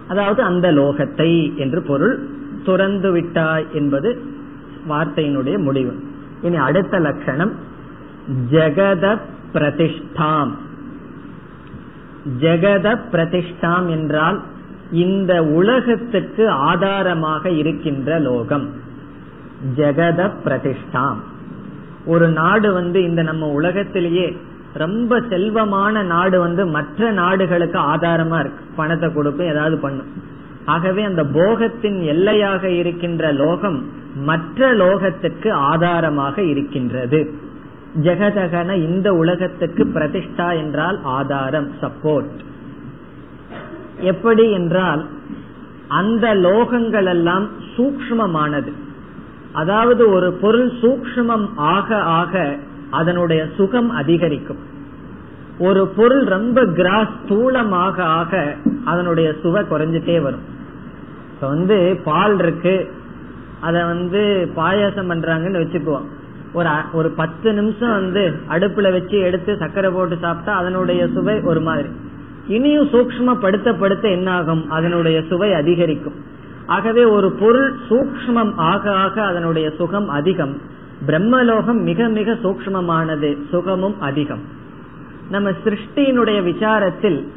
அதாவது அந்த லோகத்தை என்று பொருள் துறந்து விட்டாய் என்பது வார்த்தையினுடைய முடிவு. இனி அடுத்த லட்சணம் ஜெகத பிரதிஷ்டாம். ஜெகத பிரதிஷ்டாம் என்றால் இந்த உலகத்துக்கு ஆதாரமாக இருக்கின்ற லோகம். ஜெகத பிரதிஷ்டாம் ஒரு நாடு வந்து இந்த நம்ம உலகத்திலேயே ரொம்ப செல்வமான நாடு வந்து மற்ற நாடுகளுக்கு ஆதாரமா இருக்கு. பணத்தை கொடுக்கும் ஏதாவது பண்ணும். ஆகவே அந்த போகத்தின் எல்லையாக இருக்கின்ற லோகம் மற்ற லோகத்துக்கு ஆதாரமாக இருக்கின்றது. ஜெகதகன இந்த உலகத்துக்கு பிரதிஷ்டா என்றால் ஆதாரம் சப்போர்ட் எப்படி என்றால் அந்த லோகங்கள் எல்லாம் சூக்மமானது அதாவது ஒரு பொருள் சூக்மம் ஆக ஆக அதனுடைய சுகம் அதிகரிக்கும். ஒரு பொருள் ரொம்ப கிராஸ் ஸ்தூலமாக ஆக அதனுடைய சுவை குறைஞ்சிட்டே வரும். இப்ப வந்து பால் இருக்கு அத வந்து பாயாசம் பண்றாங்கன்னு வச்சுக்குவோம். ஒரு ஒரு பத்து நிமிஷம் வந்து அடுப்புல வச்சு எடுத்து சக்கரை போட்டு சாப்பிட்டா அதனுடைய சுவை ஒரு மாதிரி. இனியும் சூக்மப்படுத்தப்படுத்த என்ன ஆகும் அதனுடைய சுவை அதிகரிக்கும். ஆகவே ஒரு பொருள் சூக்மம் ஆக ஆக அதனுடைய சுகம் அதிகம். பிரம்மலோகம் மிக மிக சூக்மமானது சுகமும் அதிகம். நம்ம சிருஷ்டியினுடைய விசாரத்தில்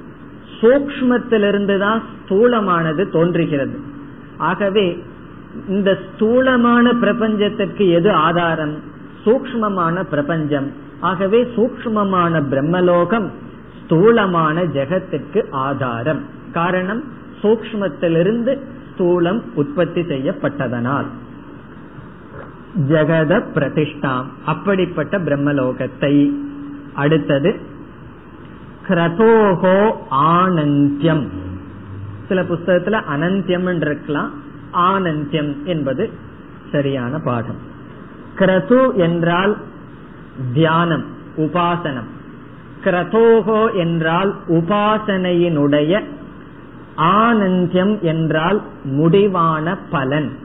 சூக்மத்திலிருந்து தான் ஸ்தூலமானது தோன்றுகிறது. ஆகவே இந்த ஸ்தூலமான பிரபஞ்சத்திற்கு எது ஆதாரம்? சூக்மமான பிரபஞ்சம். ஆகவே சூக்மமான பிரம்மலோகம் ஸ்தூலமான ஜெகத்திற்கு ஆதாரம். காரணம் சூக்மத்திலிருந்து ஸ்தூலம் உற்பத்தி செய்யப்பட்டதனால். ஜெகத பிரதிஷ்டாம். அப்படிப்பட்ட பிரம்மலோகத்தை. அடுத்தது கிரதோகோ ஆனந்தியம். சில புஸ்தகத்துல அனந்தியம் இருக்கலாம். ஆனந்தியம் என்பது சரியான பாடம். கிரது என்றால் தியானம் உபாசனம். கிரதோகோ என்றால் உபாசனையினுடைய ஆனந்தியம் என்றால் முடிவான பலன்.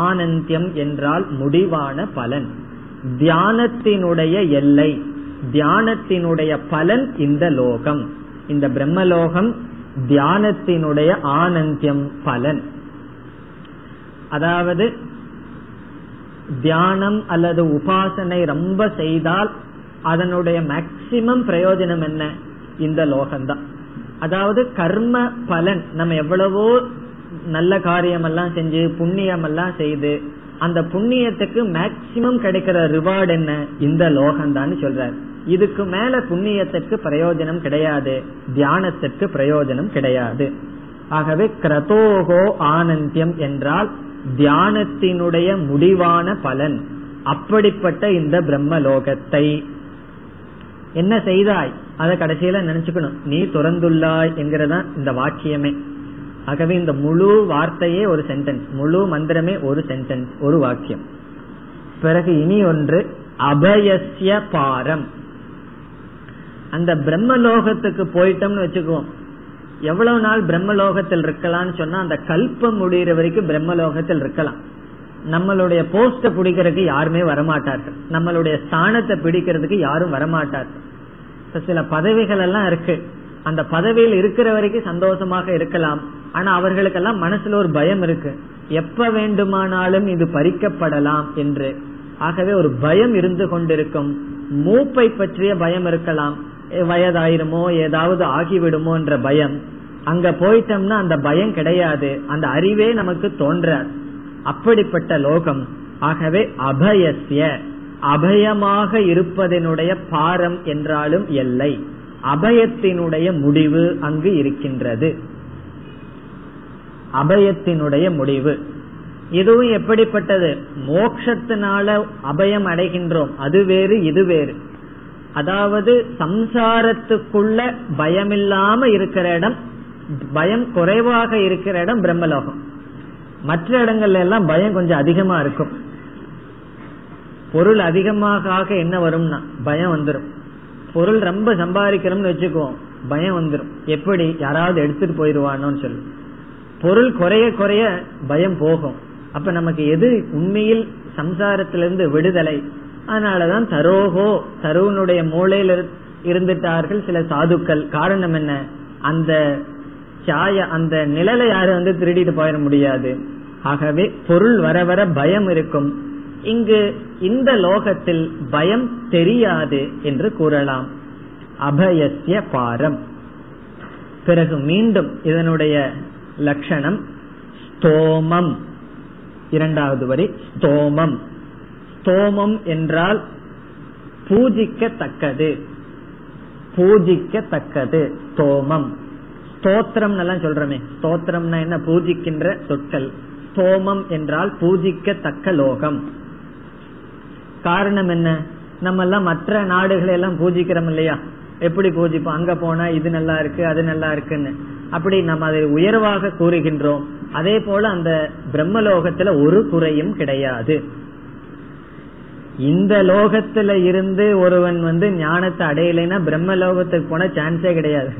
ஆனந்தியம் என்றால் முடிவான பலன். தியானத்தினுடைய எல்லை தியானத்தினுடைய பலன் இந்த லோகம். இந்த பிரம்மலோகம் தியானத்தினுடைய ஆனந்தியம் பலன். அதாவது தியானம் அல்லது உபாசனை ரொம்ப செய்தால் அதனுடைய மேக்சிமம் பிரயோஜனம் என்ன? இந்த லோகம்தான். அதாவது கர்ம பலன் நம்ம எவ்வளவோ நல்ல காரியம் எல்லாம் செஞ்சு புண்ணியம் எல்லாம் செய்து அந்த புண்ணியத்துக்கு மேக்சிமம் கிடைக்கிற ரிவார்டு என்ன? இந்த லோகம்தான் சொல்றாரு. இதுக்கு மேல புண்ணியத்திற்கு பிரயோஜனம் கிடையாது தியானத்திற்கு பிரயோஜனம் கிடையாது. ஆகவே கிரதோகோ ஆனந்தியம் என்றால் தியானத்தினுடைய முடிவான பலன் அப்படிப்பட்ட இந்த பிரம்மலோகத்தை. என்ன செய்தாய்? அதை கடைசியில நினைச்சுக்கணும். நீ துறந்துள்ளாய் என்கிறதா இந்த வாக்கியமே. ஆகவே இந்த முழு வார்த்தையே ஒரு சென்டென்ஸ் முழு மந்திரமே ஒரு சென்டென்ஸ் ஒரு வாக்கியம். பிறகு இனி ஒன்று அபயசிய பாரம். அந்த பிரம்மலோகத்துக்கு போயிட்டோம்னு வச்சுக்குவோம். எவ்வளவு நாள் பிரம்மலோகத்தில் இருக்கலாம்னு சொன்னா அந்த கல்பம் முடிகிற வரைக்கும் பிரம்மலோகத்தில் இருக்கலாம். நம்மளுடைய போஸ்ட பிடிக்கிறதுக்கு யாருமே வரமாட்டார்கள். நம்மளுடைய ஸ்தானத்தை பிடிக்கிறதுக்கு யாரும் வரமாட்டார்கள். சில பதவிகள் எல்லாம் இருக்கு. அந்த பதவியில் இருக்கிற வரைக்கும் சந்தோஷமாக இருக்கலாம். ஆனா அவர்களுக்கெல்லாம் மனசுல ஒரு பயம் இருக்கு. எப்ப வேண்டுமானாலும் இது பறிக்கப்படலாம் என்று. ஆகவே ஒரு பயம் இருந்து கொண்டிருக்கும். மூப்பை பற்றிய பயம் இருக்கலாம். வயதாயிருமோ ஏதாவது ஆகிவிடுமோ என்ற பயம். அங்க போயிட்டோம்னா அந்த பயம் கிடையாது. அந்த அறிவே நமக்கு தோன்ற அப்படிப்பட்ட லோகம். ஆகவே அபயசிய அபயமாக இருப்பதனுடைய பாரம் என்றாலும் எல்லை அபயத்தினுடைய முடிவு அங்கு இருக்கின்றது. அபயத்தினுடைய முடிவு. இதுவும் எப்படிப்பட்டது? மோக்ஷத்தினால அபயம் அடைகின்றோம். அது வேறு இது வேறு. அதாவது சம்சாரத்துக்குள்ள பயமில்லாம இருக்கிற இடம் பயம் குறைவாக இருக்கிற இடம் பிரம்மலோகம். மற்ற இடங்கள்ல எல்லாம் பயம் கொஞ்சம் அதிகமா இருக்கும். பொருள் அதிகமாக ஆக என்ன வரும்னா பயம் வந்துடும் பொருள் ரொம்ப சம்பாதிக்கிறோம்னு வச்சுக்குவோம் பயம் வந்துடும் எப்படி? யாராவது எடுத்துட்டு போயிருவானோன்னு சொல்லி. பொருள் குறைய குறைய பயம் போகும். அப்ப நமக்கு எது உண்மையில் சம்சாரத்திலிருந்து விடுதலை? அதனாலதான் தரோகோ தருவனுடைய மூளையில இருந்துட்டார்கள் சில சாதுக்கள். காரணம் என்ன? அந்த சாய அந்த நிழலை யாரும் வந்து திருடிட்டு போயிட முடியாது. ஆகவே பொருள் வர வர பயம் இருக்கும். இங்கு இந்த லோகத்தில் பயம் தெரியாது என்று கூறலாம். அபயசிய பாரம். பிறகு மீண்டும் இதனுடைய லட்சணம் ஸ்தோமம். இரண்டாவது வரி ஸ்தோமம். ஸ்தோமம் என்றால் பூஜிக்கத்தக்கது. பூஜிக்கத்தக்கது. ஸ்தோமம் ஸ்தோத்திரம் எல்லாம் சொல்றமே. ஸ்தோத்திரம்னா என்ன? பூஜிக்கின்ற சொற்கள். ஸ்தோமம் என்றால் பூஜிக்கத்தக்க லோகம். காரணம் என்ன? நம்ம எல்லாம் மற்ற நாடுகளை எல்லாம் பூஜிக்கிறோம் இல்லையா? எப்படி பூஜிப்போம்? அங்க போனா இது நல்லா இருக்கு அது நல்லா இருக்குன்னு. அப்படி நம்ம அதை உயர்வாக கூறுகின்றோம். அதே போல அந்த பிரம்மலோகத்துல ஒரு குறையும் கிடையாது. இந்த லோகத்துல இருந்து ஒருவன் வந்து ஞானத்தை அடையலைன்னா பிரம்ம லோகத்துக்கு போன சான்ஸே கிடையாது.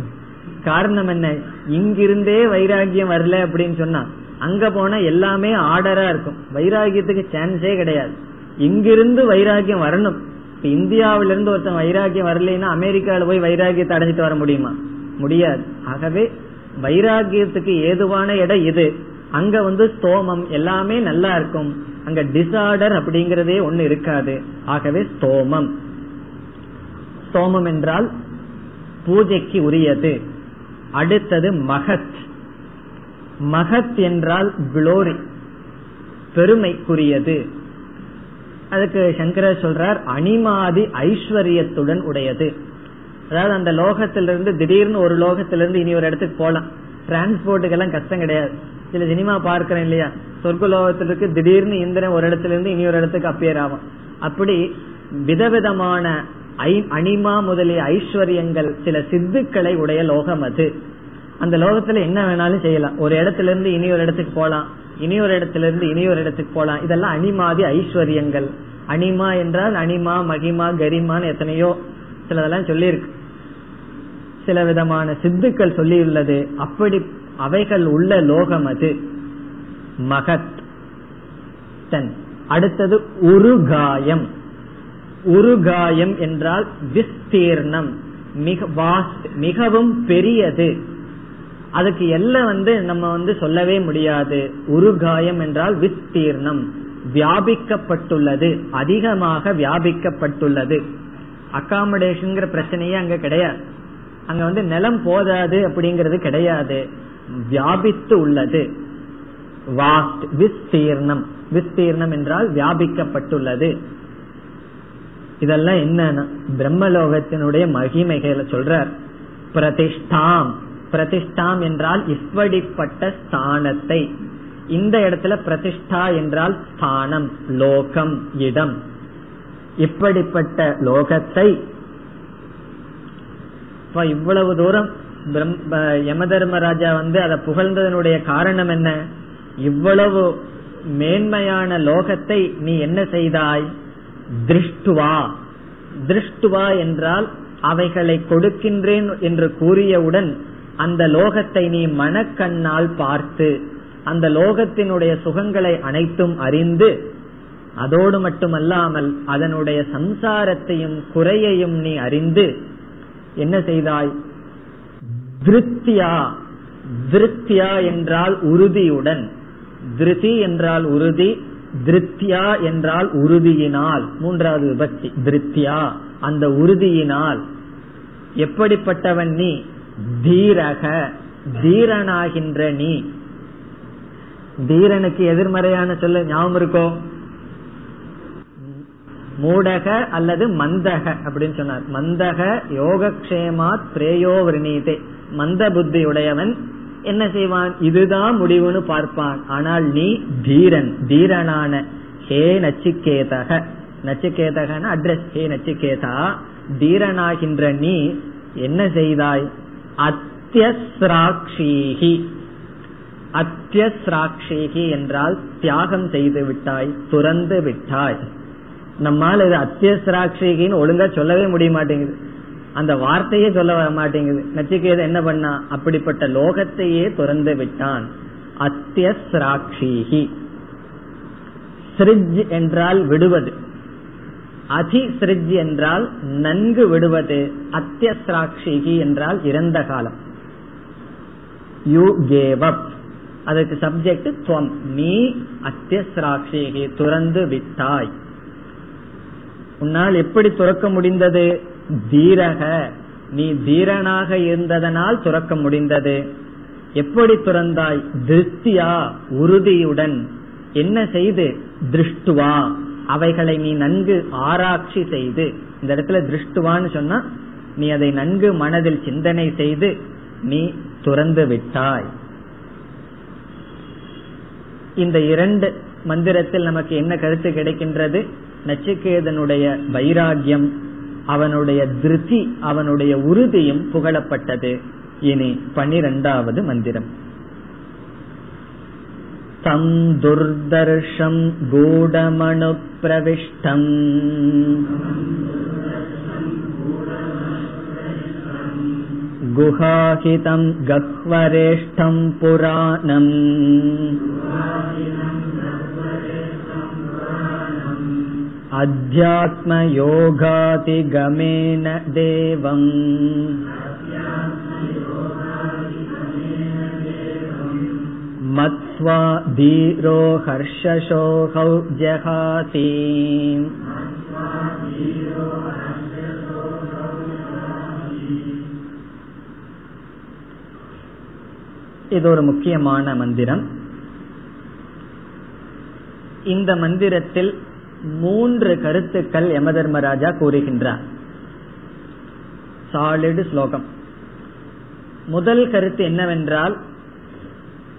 காரணம் என்ன? இங்கிருந்தே வைராகியம் வரல அப்படின்னு சொன்னா அங்க போனா எல்லாமே ஆர்டரா இருக்கும். வைராகியத்துக்கு சான்ஸே கிடையாது. இங்கிருந்து வைராகியம் வரணும். இப்ப இந்தியாவில இருந்து ஒருத்தன் வைராகியம் வரலைன்னா அமெரிக்கால போய் வைராகியத்தை அடைஞ்சிட்டு வர முடியுமா? முடியாது. ஆகவே வைராகியத்துக்கு ஏதுவான இடம் இது. அங்க வந்து ஸ்தோமம் எல்லாமே நல்லா இருக்கும். அங்க டிசார்டர் அப்படிங்கறதே ஒண்ணு இருக்காது. ஆகவே ஸ்தோமம் ஸ்தோமம் என்றால் பூஜைக்கு உரியது. அடுத்தது மகத். மகத் என்றால் குளோரி பெருமைக்குரியது. அதுக்கு சங்கரர் சொல்றார் அனிமாதி ஐஸ்வர்யத்துடன் உடையது. அதாவது அந்த லோகத்திலிருந்து திடீர்னு ஒரு லோகத்திலிருந்து இனி ஒரு இடத்துக்கு போலாம். டிரான்ஸ்போர்ட்டுக்கெல்லாம் கஷ்டம் கிடையாது. சில சினிமா பார்க்கிறேன் இல்லையா? சொர்க்கலோகத்திற்கு திடீர்னு இந்திரன் ஒரு இடத்துல இருந்து இனி ஒரு இடத்துக்கு அப்பியர் ஆகும் அப்படி விதவிதமான அனிமா முதலிய ஐஸ்வர்யங்கள் சில சித்துக்களை உடைய லோகம் அது. அந்த லோகத்துல என்ன வேணாலும் செய்யலாம். ஒரு இடத்துல இருந்து இனி ஒரு இடத்துக்கு போலாம். இனி ஒரு இடத்துல இருந்து இனி ஒரு இடத்துக்கு போலாம். இதெல்லாம் அனிமாதி ஐஸ்வர்யங்கள். அனிமா என்றால் அனிமா மகிமா கரிமான்னு எத்தனையோ சிலதெல்லாம் சொல்லியிருக்கு. சில விதமான சித்துக்கள் சொல்லியுள்ளது. அப்படி அவைகள் உள்ள லோகம் அது. மகத். தன். அடுத்தது உருகாயம். உருகாயம் என்றால் விஸ்தீர்ணம். மிக வாஸ்ட் மிகவும் பெரியது. அதுக்கு எல்லாம் வந்து நம்ம வந்து சொல்லவே முடியாது. உருகாயம் என்றால் விஸ்தீர்ணம். வியாபிக்கப்பட்டுள்ளது. அதிகமாக வியாபிக்கப்பட்டுள்ளது. அகாமடேஷன் பிரச்சனையே அங்க கிடையாது. அங்க வந்து நிலம் போதாது அப்படிங்கிறது கிடையாது. வியாபித்து உள்ளது. வாஸ்ட் விஸ்தீர்ணம். விஸ்தீர்ணம் என்றால் வியாபிக்கப்பட்டுள்ளது. இதெல்லாம் என்னன்னா பிரம்மலோகத்தினுடைய மகிமைகளை சொல்றார். பிரதிஷ்டாம். பிரதிஷ்டாம் என்றால் இப்படிப்பட்ட ஸ்தானத்தை. இந்த இடத்துல பிரதிஷ்டா என்றால் ஸ்தானம் லோகம் இடம். இப்படிப்பட்ட லோகத்தை இவ்வளவு தூரம் யம தர்மராஜா வந்து அதை புகழ்ந்ததனுடைய காரணம் என்ன? இவ்வளவு மேன்மையான லோகத்தை நீ என்ன செய்தாய்? திருஷ்டுவா. திருஷ்டுவா என்றால் அவைகளை கொடுக்கின்றேன் என்று கூறியவுடன் அந்த லோகத்தை நீ மனக்கண்ணால் பார்த்து அந்த லோகத்தினுடைய சுகங்களை அனைத்தும் அறிந்து அதோடு மட்டுமல்லாமல் அதனுடைய சம்சாரத்தையும் குறையையும் நீ அறிந்து என்ன செய்தாய்? திருப்தியா? திருப்தியா என்றால் உறுதியுடன். திருதி என்றால் உறுதி திருப்தியா என்றால் உறுதியினால். மூன்றாவது விபக்தி திருப்தியா. அந்த உறுதியினால். எப்படிப்பட்டவன் நீ? தீரக தீரனாகின்ற நீ. தீரனுக்கு எதிர்மறையான சொல்ல ஞாபகம் இருக்கோ? மூடக அல்லது மந்தக அப்படின்னு சொன்னார். மந்தக யோகக்ஷேமா பிரேயோ விரணீதே மந்த புத்தி உடையவன் என்ன செய்வான்? இதுதான் முடிவுன்னு பார்ப்பான். ஆனால் நீ தீரன் தீரனான ஹே நச்சிகேதக. நச்சிகேதகன அட்ரஸ் ஹே நச்சிகேதா தீரனாகின்ற நீ என்ன செய்தாய்? அத்தியஸ்ராட்சீகி அத்தியஸ்ராட்சீகி என்றால் தியாகம் செய்து விட்டாய் துறந்து விட்டாய். நம்மால் இது அத்தியஸ்ராட்சீகின்னு ஒழுங்கா சொல்லவே முடிய மாட்டேங்குது. அந்த வார்த்தையே சொல்ல வர மாட்டேங்குது. நச்சிகேத என்ன பண்ணா? அப்படிப்பட்ட லோகத்தையே துறந்து விட்டான். அத்தியஸ்ராட்சீகி சிரிஜ் என்றால் விடுவது. அதி என்றால் நன்கு விடுவது. அத்தியஸ்ராட்சிகி என்றால் இறந்த காலம். யூ கேவ் அப் அதற்கு சப்ஜெக்ட் துவம். நீ அத்தியஸ்ராட்சிகி துறந்து விட்டாய். உன்னால் எப்படி துறக்க முடிந்தது? தீரக. நீ தீரனாக இருந்ததனால் துறக்க முடிந்தது. எப்படி துறந்தாய்? திருப்தியா உறுதியுடன். என்ன செய்து? திருஷ்டுவா. அவைகளை நீ நன்கு ஆராய்ச்சி செய்து இந்த இடத்துல திருஷ்டுவான்னு சொன்னா நீ அதை நன்கு மனதில் சிந்தனை செய்து நீ துறந்து விட்டாய். இந்த இரண்டு மந்திரத்தில் நமக்கு என்ன கருத்து கிடைக்கின்றது? நச்சிகேதனுடைய வைராகியம் அவனுடைய திருதி அவனுடைய உறுதியும் புகழப்பட்டது இனி பனிரெண்டாவது மந்திரம் तं दुर्दर्शं गूढमणुप्रविष्टम् गुहाहितं गह्वरेष्ठं पुराणम् अध्यात्मयोगातिगमेन देवम् मत्स्वा धीरो हर्षशोहौ जहाति இது ஒரு முக்கியமான மந்திரம் இந்த மந்திரத்தில் மூன்று கருத்துக்கள் யமதர்மராஜா கூறுகின்றார். சாலிடு ஸ்லோகம். முதல் கருத்து என்னவென்றால்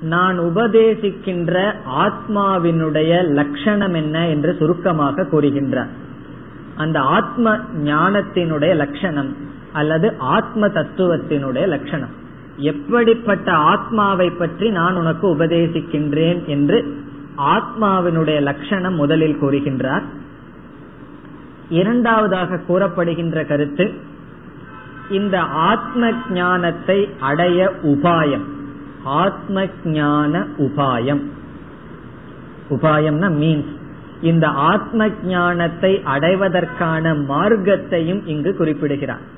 நான் உபதேசிக்கின்ற ஆத்மாவினுடைய லட்சணம் என்ன என்று சுருக்கமாக கூறுகின்றார். அந்த ஆத்ம ஞானத்தினுடைய லட்சணம் அல்லது ஆத்ம தத்துவத்தினுடைய லட்சணம். எப்படிப்பட்ட ஆத்மாவை பற்றி நான் உனக்கு உபதேசிக்கின்றேன் என்று ஆத்மாவினுடைய லட்சணம் முதலில் கூறுகின்றார். இரண்டாவதாக கூறப்படுகின்ற கருத்து இந்த ஆத்ம ஞானத்தை அடைய உபாயம். ஆத்ம ஞான உபாயம். உபாயம்னா மீன்ஸ் இந்த ஆத்ம ஞானத்தை அடைவதற்கான மார்க்கத்தையும் இங்கு குறிப்பிடுகிறார்.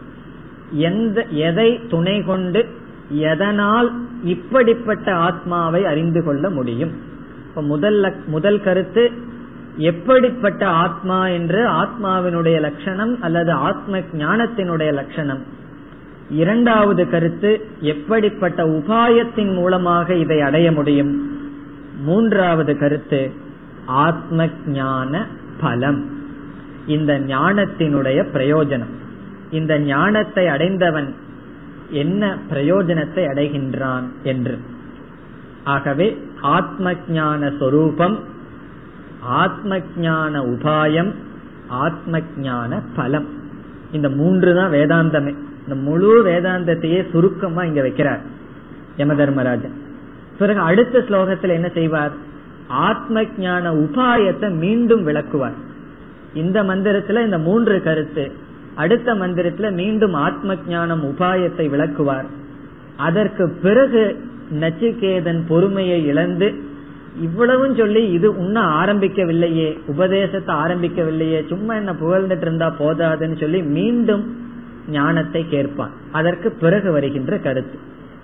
எந்த எதை துணை கொண்டு எதனால் இப்படிப்பட்ட ஆத்மாவை அறிந்து கொள்ள முடியும்? முதல் முதல் கருத்து எப்படிப்பட்ட ஆத்மா என்று ஆத்மாவினுடைய லட்சணம் அல்லது ஆத்ம ஞானத்தினுடைய லட்சணம். இரண்டாவது கருத்து எப்படிப்பட்ட உபாயத்தின் மூலமாக இதை அடைய முடியும். மூன்றாவது கருத்து ஆத்ம ஞான பலம். இந்த ஞானத்தினுடைய பிரயோஜனம். இந்த ஞானத்தை அடைந்தவன் என்ன பிரயோஜனத்தை அடைகின்றான் என்று. ஆகவே ஆத்ம ஞான சொரூபம் ஆத்ம ஞான உபாயம் ஆத்ம ஞான பலம். இந்த மூன்று தான் வேதாந்தமே. இந்த முழு வேதாந்தத்தையே சுருக்கமா இங்க வைக்கிறார் யம தர்மராஜன் பிறகு அடுத்த ஸ்லோகத்தில் என்ன செய்வார்? ஆத்ம ஞான உபாயத்தை மீண்டும் விளக்குவார். இந்த மந்திரத்துல இந்த மூன்று கருத்து அடுத்த மந்திரத்துல மீண்டும் ஆத்ம ஞானம் உபாயத்தை விளக்குவார். அதற்கு பிறகு நச்சிகேதன் பொறுமையை இழந்து இவ்வளவும் சொல்லி இது உன்ன ஆரம்பிக்கவில்லையே உபதேசத்தை ஆரம்பிக்கவில்லையே சும்மா என்ன புகழ்ந்துட்டு இருந்தா போதாதுன்னு சொல்லி மீண்டும் ஞானத்தை கேட்பான். அதற்கு பிறகு வருகின்ற கருத்து.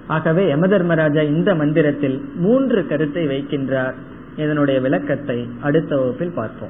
ஆகவே யமதர்மராஜா இந்த மந்திரத்தில் மூன்று கருத்தை வைக்கின்றார். இதனுடைய விளக்கத்தை அடுத்த வகுப்பில் பார்ப்போம்.